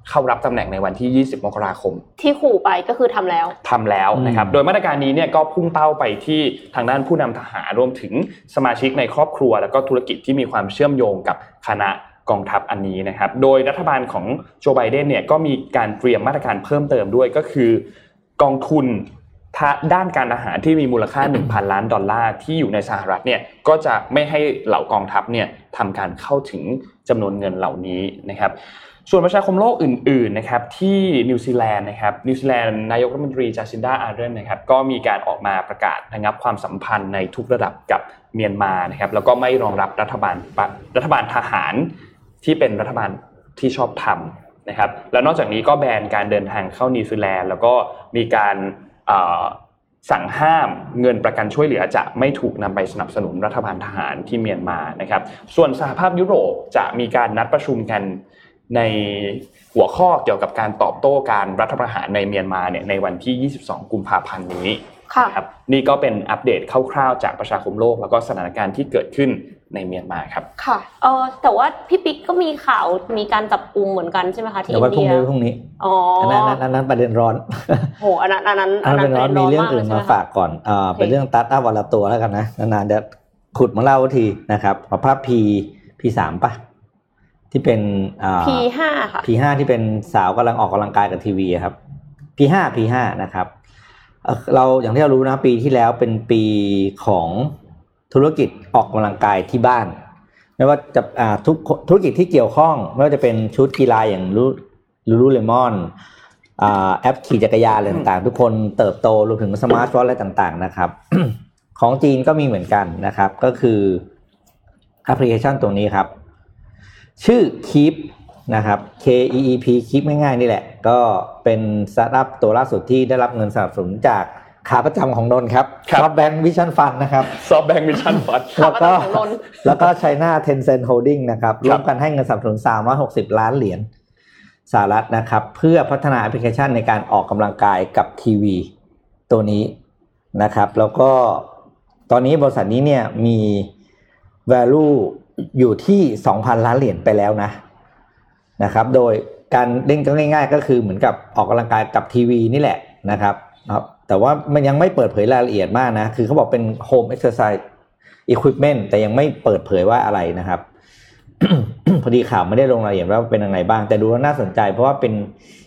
เข้ารับตำแหน่งในวันที่ 20 มกราคม ที่ขู่ไปก็คือทำแล้วทำแล้วนะครับ โดยมาตรการนี้เนี่ยก็พุ่งเป้าไปที่ทางด้านผู้นำทหารรวมถึงสมาชิกในครอบครัว แล้วก็ธุรกิจที่มีความเชื่อมโยงกับคณะกองทัพอันนี้นะครับ โดยรัฐบาลของโจไบเดนเนี่ยก็มีการเตรียมมาตรการเพิ่มเติมด้วยก็คือกองทุน ด้านการอาหารที่มีมูลค่า 1,000 ล้านดอลลาร์ที่อยู่ในสหรัฐเนี่ยก็จะไม่ให้เหล่ากองทัพเนี่ยทำการเข้าถึงจำนวนเงินเหล่านี้นะครับส่วนประชาคมโลกอื่นๆนะครับที่นิวซีแลนด์นะครับนิวซีแลนด์นายกรัฐมนตรีจาซินดาอาร์เดิร์นนะครับก็มีการออกมาประกาศระงับความสัมพันธ์ในทุกระดับกับเมียนมานะครับแล้วก็ไม่รองรับรัฐบาลรัฐบาลทหารที่เป็นรัฐบาลที่ชอบธรรมนะครับแล้วนอกจากนี้ก็แบนการเดินทางเข้านิวซีแลนด์แล้วก็มีการ สั่งห้ามเงินประกันช่วยเหลือจะไม่ถูกนำไปสนับสนุนรัฐบาลทหารที่เมียนมานะครับ ส่วนสหภาพยุโรปจะมีการนัดประชุมกันในหัวข้อเกี่ยวกับการตอบโต้การรัฐประหารในเมียนมาเนี่ยในวันที่ 22 กุมภาพันธ์นี้ครับนี่ก็เป็นอัปเดตคร่าวๆจากประชาคมโลก แล้วก็สถานการณ์ที่เกิดขึ้น ในเมียนมาครับค่ะเออแต่ว่าพี่ปิ๊กก็มีข่าวมีการจับกุมเหมือนกันใช่ไหมคะที่อินเดียพรุ่งนี้อ๋ออันนั้นอันนั้นประเด็นร้อนโหอันนั้นอันนั้นอันนั้นร้อนมีเรื่องอื่นมาฝากก่อนเอ่อเป็นเรื่องตัดอัพวันละตัวแล้วกันนะนานๆจะขุดมาเล่าทีนะครับภาพพีพีสามปะที่เป็น P5 ค่ะ P5 ที่เป็นสาวกำลังออกกำลังกายกับทีวีครับ P5 P5 นะครับเราอย่างที่เรารู้นะปีที่แล้วเป็นปีของ ธุรกิจออกกำลังกายที่บ้าน ไม่ว่าจะทุกธุรกิจที่เกี่ยวข้อง ไม่ว่าจะเป็นชุดกีฬาอย่าง Lululemon แอปขี่จักรยานอะไรต่างๆ ทุกคนเติบโตรวมถึงสมาร์ทโฟนอะไรต่างๆนะครับ ของจีนก็มีเหมือนกันนะครับ ก็คือแอปพลิเคชันตัวนี้ครับ ชื่อ Keep นะครับ K E E P Keep ง่ายๆนี่แหละ ก็เป็นสตาร์ทอัพตัวล่าสุดที่ได้รับเงินสนับสนุนจาก ขาประจำของนนครับ SoftBank Vision Fund นะครับSoftBank Vision Fund แล้วก็แล้วก็ China Tencent Holdings นะครับร่วมกันให้เงินสนับสนุน360 ล้านเหรียญสหรัฐนะครับ เพื่อพัฒนาแอปพลิเคชันในการออกกำลังกายกับทีวีตัวนี้นะครับ แล้วก็ตอนนี้บริษัทนี้เนี่ยมี value อยู่ที่ 2,000 ล้านเหรียญไปแล้วนะนะครับ โดยการเล่นก็ง่าย ๆ ก็คือเหมือนกับออกกำลังกายกับทีวีนี่แหละนะครับ แต่ว่ามันยังไม่เปิดเผยรายละเอียดมากนะ คือเขาบอกเป็น home exercise equipment แต่ยังไม่เปิดเผยว่าอะไรนะครับ พอดีข่าวไม่ได้ลงรายละเอียดว่าเป็นยังไงบ้าง แต่ดูแล้วน่าสนใจ เพราะว่าเป็น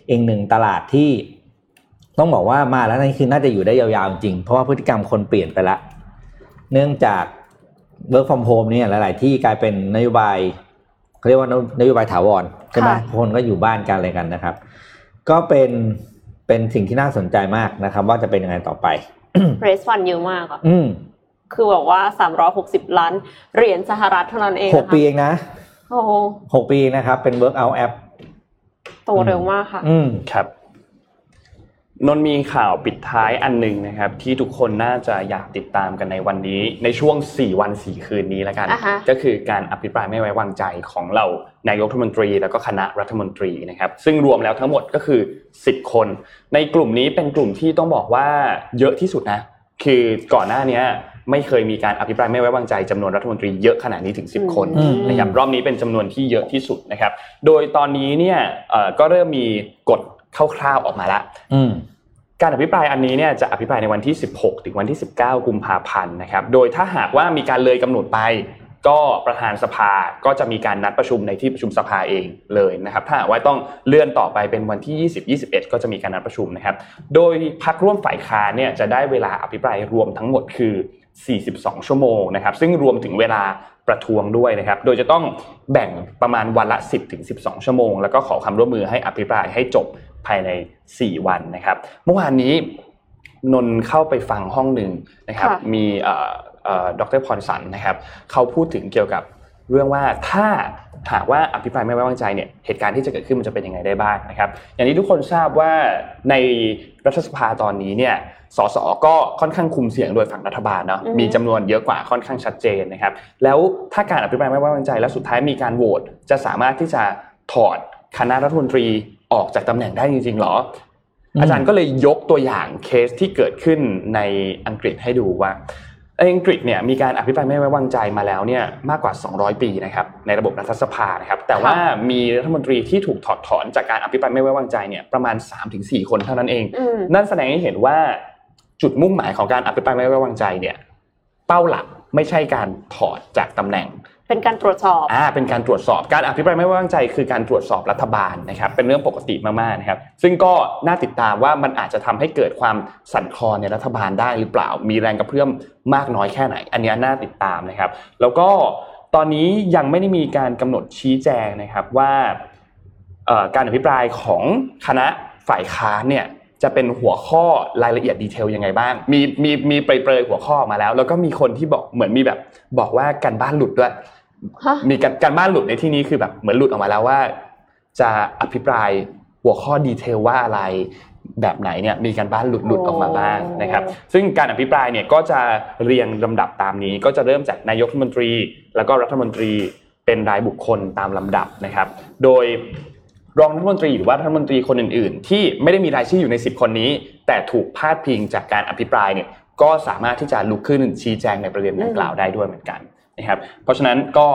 เองหนึ่งตลาดที่ต้องบอกว่ามาแล้วนี่คือน่าจะอยู่ได้ยาวๆจริง เพราะว่าพฤติกรรมคนเปลี่ยนไปละ เนื่องจาก work from home เนี่ยหลาย ๆ ที่กลายเป็นนโยบายเขาเรียกว่านโยบายถาวรใช่ไหมคนก็อยู่บ้านกันอะไรกันนะครับ ก็เป็น เป็นสิ่งที่น่าสนใจมากนะครับ ว่าจะเป็นยังไงต่อไปเรสฟันเยอะมากอะอืมคือแบบว่าสามร้อยหกสิบล้านเหรียญสหรัฐเท่านั้นเองหกปีเองนะโอ้หกปีนะครับ เป็น work out app โตเร็วมากค่ะ อืมครับ นนมีข่าวปิดท้ายอันหนึ่งนะครับ ที่ทุกคนน่าจะอยากติดตามกันในวันนี้ ในช่วง 4 วัน 4 คืนนี้แล้วกันก็คือการอภิปรายไม่ไว้วางใจของเรานายกรัฐมนตรี แล้วก็คณะรัฐมนตรีนะครับ ซึ่งรวมแล้วทั้งหมดก็คือ 10 คน ในกลุ่มนี้เป็นกลุ่มที่ต้องบอกว่าเยอะที่สุดนะ คือก่อนหน้านี้ไม่เคยมีการอภิปรายไม่ไว้วางใจจำนวนรัฐมนตรีเยอะขนาดนี้ถึง 10 คนนะครับรอบนี้เป็นจำนวนที่เยอะที่สุดนะครับ โดยตอนนี้เนี่ยก็เริ่มมีกฎ คร่าวๆออกมาแล้วการอภิปรายอันนี้เนี่ยจะอภิปรายในวันที่ 16 ถึงวันที่ 19 กุมภาพันธ์นะครับ โดยถ้าหากว่ามีการเลยกำหนดไป ก็ประธานสภาก็จะมีการนัดประชุมในที่ประชุมสภาเองเลยนะครับ ถ้าหากว่าต้องเลื่อนต่อไปเป็นวันที่ 20 21 ก็จะมีการนัดประชุมนะครับ โดยพักร่วมฝ่ายค้านเนี่ยจะได้เวลาอภิปรายรวมทั้งหมดคือ 42 ชั่วโมงนะครับ ซึ่งรวมถึงเวลาประท้วงด้วยนะครับ โดยจะต้องแบ่งประมาณวันละ 10ถึง12 ชั่วโมง แล้วก็ขอความร่วมมือให้อภิปรายให้จบภายใน 4 วันนะครับ เมื่อวานนี้นนเข้าไปฟังห้องหนึ่งนะครับ มีดรพรสันนะครับ เขาพูดถึงเกี่ยวกับเรื่องว่าถ้าหากว่าอภิปรายไม่ไว้วางใจเนี่ยเหตุการณ์ที่จะเกิดขึ้นมันจะเป็นยังไงได้บ้างนะครับ อย่างที่ทุกคนทราบว่าในรัฐสภาตอนนี้เนี่ย สสก็ค่อนข้างคุมเสียงโดยฝั่งรัฐบาลเนาะมีจำนวนเยอะกว่าค่อนข้างชัดเจนนะครับ แล้วถ้าการอภิปรายไม่ไว้วางใจ แล้วสุดท้ายมีการโหวตจะสามารถที่จะถอดคณะรัฐมนตรีออกจากตำแหน่งได้จริงๆหรอ อาจารย์ก็เลยยกตัวอย่างเคสที่เกิดขึ้นในอังกฤษให้ดูว่าอังกฤษเนี่ยมีการอภิปรายไม่ไว้วางใจมาแล้วเนี่ยมากกว่า 200 ปีนะครับในระบบรัฐสภานะครับแต่ว่ามีรัฐมนตรีที่ถูกถอดถอนจากการอภิปรายไม่ไว้วางใจเนี่ยประมาณ 3-4 คนเท่านั้นเอง นั่นแสดงให้เห็นว่า จุดมุ่งหมายของการอภิปรายไม่ไว้วางใจเนี่ยเป้าหลักไม่ใช่การถอดจากตำแหน่ง เป็นการตรวจสอบอ่าเป็นการตรวจสอบการอภิปรายไม่ไว้วางใจ คือการตรวจสอบรัฐบาลนะครับเป็นเรื่องปกติมากๆนะครับซึ่งก็น่าติดตามว่ามันอาจจะทำให้เกิดความสั่นคลอนในรัฐบาลได้หรือเปล่า มีแรงกระเพื่อมมากน้อยแค่ไหน อันนี้น่าติดตามนะครับ แล้วก็ตอนนี้ยังไม่ได้มีการกำหนดชี้แจงนะครับว่าการอภิปรายของคณะฝ่ายค้านเนี่ย จะเป็นหัวข้อรายละเอียดดีเทลยังไงบ้าง มีมีมีเปรยๆหัวข้อมาแล้ว แล้วก็มีคนที่บอกเหมือนมีแบบ บอกว่าการบ้านหลุดด้วยมีการการบ้านหลุดในที่นี้คือแบบเหมือนหลุดออกมาแล้วว่า จะอภิปรายหัวข้อดีเทลว่าอะไรแบบไหนเนี่ยมีการบ้านหลุดหลุดออกมาบ้างนะครับ ซึ่งการอภิปรายเนี่ยก็จะเรียงลำดับตามนี้ ก็จะเริ่มจากนายกรัฐมนตรี แล้วก็รัฐมนตรีเป็นรายบุคคลตามลำดับนะครับ โดย รองรัฐมนตรีหรือว่ารัฐมนตรีคนอื่นๆ ที่ไม่ได้มีรายชื่ออยู่ใน 10 คนนี้ แต่ถูกพาดพิงจากการอภิปรายเนี่ยก็สามารถที่จะลุกขึ้นชี้แจงในประเด็นดังกล่าวได้ด้วยเหมือนกันนะครับเพราะฉะนั้นก็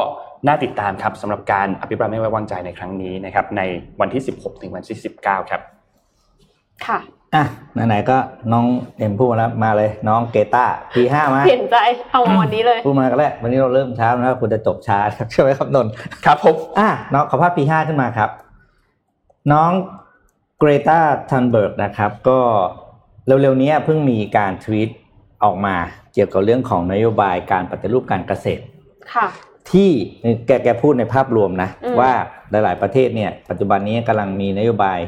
น่าติดตามครับสำหรับการอภิปรายไม่ไว้วางใจในครั้งนี้นะครับในวันที่ 16 ถึงวันที่ 19 ครับค่ะอะไหนๆก็น้องเอ็มพูดมาแล้วมาเลย น้องเกต้าปีห้ามาเห็นใจเอาวันนี้เลยพูดมาก็แล้ววันนี้เราเริ่มช้าแล้วคุณจะจบช้าครับใช่ไหมครับนนครับผมอะน้องขอภาพปีห้าขึ้นมาครับ น้องเกรตาทันเบิร์กนะครับก็เร็วๆนี้เพิ่งมีการทวีตออกมาเกี่ยวกับเรื่องของนโยบายการปฏิรูปการเกษตรค่ะที่แกแกพูดในภาพรวมนะว่าหลาย ๆประเทศเนี่ยปัจจุบันนี้กำลังมีนโยบาย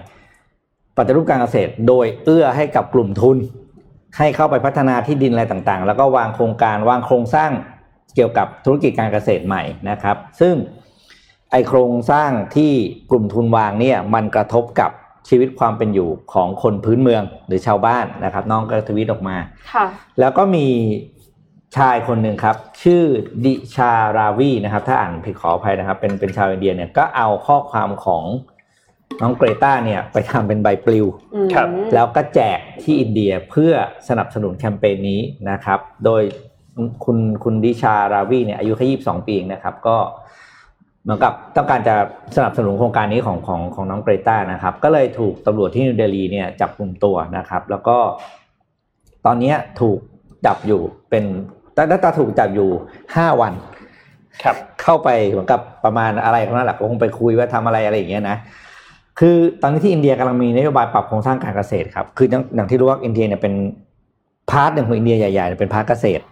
ปฏิรูปการเกษตร โดยเอื้อให้กับกลุ่มทุน ให้เข้าไปพัฒนาที่ดินอะไรต่างๆ แล้วก็วางโครงการวางโครงสร้างเกี่ยวกับธุรกิจการเกษตรใหม่นะครับ ซึ่ง ไอโครงสร้างที่กลุ่มทุนวางเนี่ยมันกระทบกับชีวิตความเป็นอยู่ของคนพื้นเมืองหรือชาวบ้านนะครับ น้องก็ทวิตออกมาค่ะแล้วก็มีชายคนหนึ่งครับ ชื่อดิชาราวีนะครับ ถ้าอ่านผิดขออภัยนะครับ เป็นเป็นชาวอินเดียเนี่ยก็เอาข้อความของน้องเกรตาเนี่ยไปทำเป็นใบปลิวครับแล้วก็แจกที่อินเดียเพื่อสนับสนุนแคมเปญนี้นะครับ โดยคุณคุณดิชาราวีเนี่ยอายุแค่ยี่สิบสองปีเองนะครับ ก็ เหมือนกับต้องการจะสนับสนุนโครงการนี้ของของของน้องเกรตานะครับ ก็เลยถูกตำรวจที่นิวเดลีเนี่ยจับกลุ่มตัวนะครับ แล้วก็ตอนนี้ถูกจับอยู่เป็นตั้งแต่ถูกจับอยู่ห้าวันครับเข้าไปเหมือนกับประมาณอะไรของนั่นแหละก็คงไปคุยว่าทำอะไรอะไรอย่างเงี้ยนะคือตอนนี้ที่อินเดียกำลังมีนโยบายปรับโครงสร้างการเกษตรครับคืออย่างอย่างที่รู้ว่าอินเดียเนี่ยเป็น part หนึ่งของอินเดียใหญ่ๆเนี่ยเป็น part เกษตร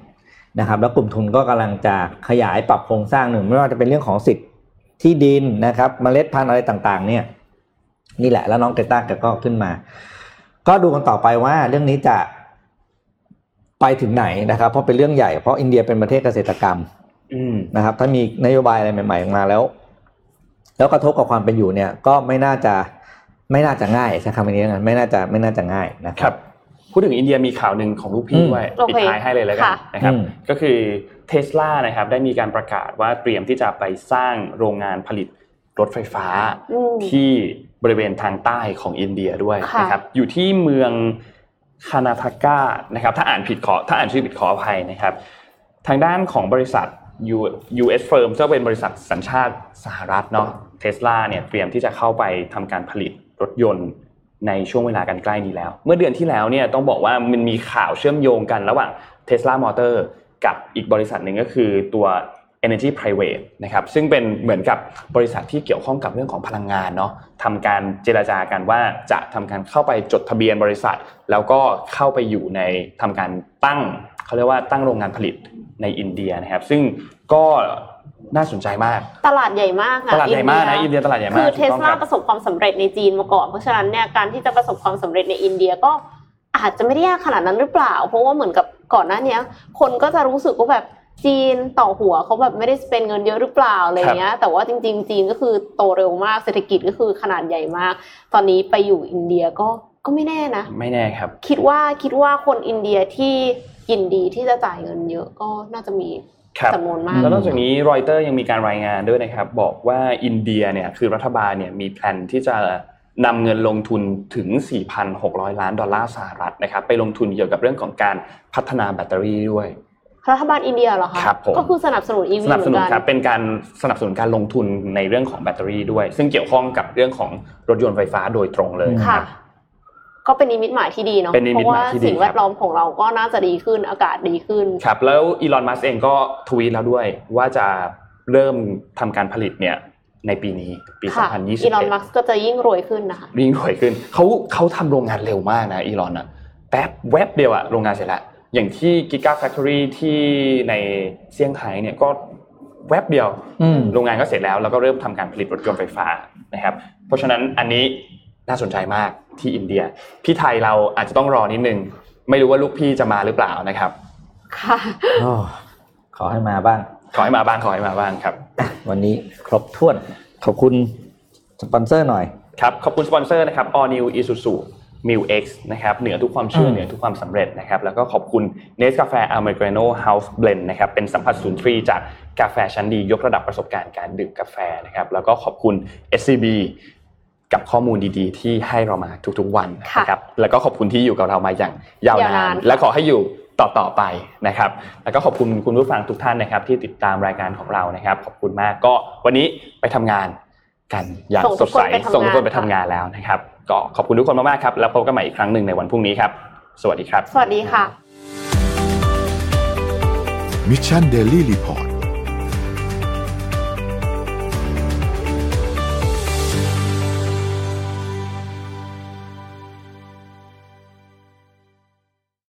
นะครับ แล้วกลุ่มทุนก็กำลังจะขยายปรับโครงสร้างหนึ่งไม่ว่าจะเป็นเรื่องของสิทธิ์ ที่ดินนะครับเมล็ดพันธุ์อะไรต่างๆ เนี่ยนี่แหละแล้วน้องเกรต้าแกก็ขึ้นมา ก็ดูกันต่อไปว่าเรื่องนี้จะไปถึงไหนนะครับ เพราะเป็นเรื่องใหญ่เพราะอินเดียเป็นประเทศเกษตรกรรมอืมนะครับ ถ้ามีนโยบายอะไรใหม่ๆออกมาแล้ว แล้วกระทบกับความเป็นอยู่เนี่ย ก็ไม่น่าจะไม่น่าจะง่ายใช้คำนี้กันไม่น่าจะไม่น่าจะง่ายนะคครัรับบพูดถึงอินเดียมีข่าวหนึ่งของลูกพี่อืมด้วยโอเคปิดท้ายให้เลยแล้วกันค่ะนะครับอืมก็คือ เทสลานะครับได้มีการประกาศว่าเตรียมที่จะไปสร้างโรงงานผลิตรถไฟฟ้าอืมที่บริเวณทางใต้ของอินเดียด้วยค่ะนะครับอยู่ที่เมืองคานาทาก้านะครับถ้าอ่านผิดขอถ้าอ่านชื่อผิดขออภัยนะครับทางด้านของบริษัท U- US Firm ซึ่งเป็นบริษัทสัญชาติสหรัฐเนาะเทสลาเนี่ยเตรียมที่จะเข้าไปทำการผลิตรถยนต์ในช่วงเวลากันใกล้นี้แล้ว เมื่อเดือนที่แล้วเนี่ยต้องบอกว่ามันมีข่าวเชื่อมโยงกันระหว่าง Tesla Motor กับอีกบริษัทหนึ่งก็คือตัว Energy Private นะครับซึ่งเป็นเหมือนกับบริษัทที่เกี่ยวข้องกับเรื่องของพลังงานเนาะทำการเจรจากันว่าจะทำการเข้าไปจดทะเบียนบริษัท แล้วก็เข้าไปอยู่ในทำการตั้งเขาเรียกว่าตั้งโรงงานผลิตในอินเดียนะครับ ซึ่งก็น่าสนใจมาก ตลาดใหญ่มากอะตลาดใหญ่มากนะอินเดียตลาดใหญ่มากคือเทถูสกต้ลาองครับประสบความสำเร็จในจีนมาก่อนเพราะฉะนั้นเนี่ยการที่จะประสบความสำเร็จในอินเดียก็อาจจะไม่ได้ยากขนาดนั้นหรือเปล่า เพราะว่าเหมือนกับ ก่อนหน้าเนี้ยคนก็จะรู้สึกว่าแบบจีนต่อหัวเขาแบบไม่ได้สเปนเงินเยอะหรือเปล่าอะไรเงี้ย แต่ว่าจริง ๆ จีนก็คือโตเร็วมากเศรษฐกิจก็คือขนาดใหญ่มาก ตอนนี้ไปอยู่อินเดียก็ก็ไม่แน่นะ ไม่แน่ครับ คิดว่าคิดว่าคนอินเดียที่ยินดีที่จะจ่ายเงินเยอะก็น่าจะมีครับจำนวนมาก แล้วนอกจากนี้รอยเตอร์ยังมีการรายงานด้วยนะครับ บอกว่าอินเดียเนี่ยคือรัฐบาลเนี่ยมีแผนที่จะ นำเงินลงทุนถึง 4,600 ล้านดอลลาร์สหรัฐนะครับไปลงทุนเกี่ยวกับเรื่องของการพัฒนาแบตเตอรี่ด้วยรัฐบาลอินเดียเหรอคะครับผมก็คือสนับสนุน EV สนับสนุนเหมือนคกัรับเป็นการสนับสนุนการลงทุนในเรื่องของแบตเตอรี่ด้วย ซึ่งเกี่ยวข้องกับเรื่องของรถยนต์ไฟฟ้าโดยตรงเลยนะคค่ะรับก็เป็นนิมิตหมายที่ดีเนาะเป็นนิเพมิตราะหมาว่ายที่ดีสิ่งแวดล้อมของเราก็น่าจะดีขึ้นอากาศดีขึ้นครับแล้วอีลอนมัสเองก็ทวีตแล้วด้วยว่าจะเริ่มทำการผลิตเนี่ย ในปีนี้ปีค่ะ2021อีลอนมัสก็จะยิ่งรวยขึ้นนะคะยิ่งรวยขึ้นเขาเขาทำโรงงานเร็วมากนะอีลอนอะแป๊บแวบเดียวอะโรงงานเสร็จแล้วอย่างที่ Giga Factory ที่ในเซี่ยงไฮ้เนี่ยก็แวบเดียวอืมโรงงานก็เสร็จแล้วแล้วก็เริ่มทำการผลิตรถยนต์ไฟฟ้านะครับ เพราะฉะนั้นอันนี้น่าสนใจมากที่อินเดีย พี่ไทยเราอาจจะต้องรอนิดนึง ไม่รู้ว่าลูกพี่จะมาหรือเปล่านะครับ ค่ะโอ้ขอให้มาบ้าง ขอให้มาบ้างขอให้มาบ้างครับ วันนี้ครบถ้วนขอบคุณสปอนเซอร์หน่อยครับขอบคุณสปอนเซอร์นะครับ All New Isuzu m i l X นะครับเหนือทุกความเชื่ออืมเหนือทุกความสำเร็จนะครับแล้วก็ขอบคุณ n e s กาแฟ Americano House Blend นะครับเป็นสัมผัสศูนย์ฟรีจากกาแฟชั้นดี ยกระดับประสบการณ์การดื่มกาแฟนะครับแล้วก็ขอบคุณ SCB กับข้อมูลดีๆ ที่ให้เรามาทุกๆวันค่ะนะครับแล้วก็ขอบคุณที่อยู่กับเรามาอย่างยาวยาวนานาน และขอให้อยู่ ต่อๆไปนะครับ แล้วก็ขอบคุณคุณผู้ฟังทุกท่านนะครับ ที่ติดตามรายการของเรานะครับ ขอบคุณมากก็วันนี้ไปทำงานกันอย่างส่งสทุดกคนใสไปทำงานส่งทุกคนไปทำค่ะงานแล้วนะครับ ก็ขอบคุณทุกคนมากๆครับ แล้วพบกันใหม่อีกครั้งหนึ่งในวันพรุ่งนี้ครับ สวัสดีครับ สวัสดีค่ะ Mission Daily Report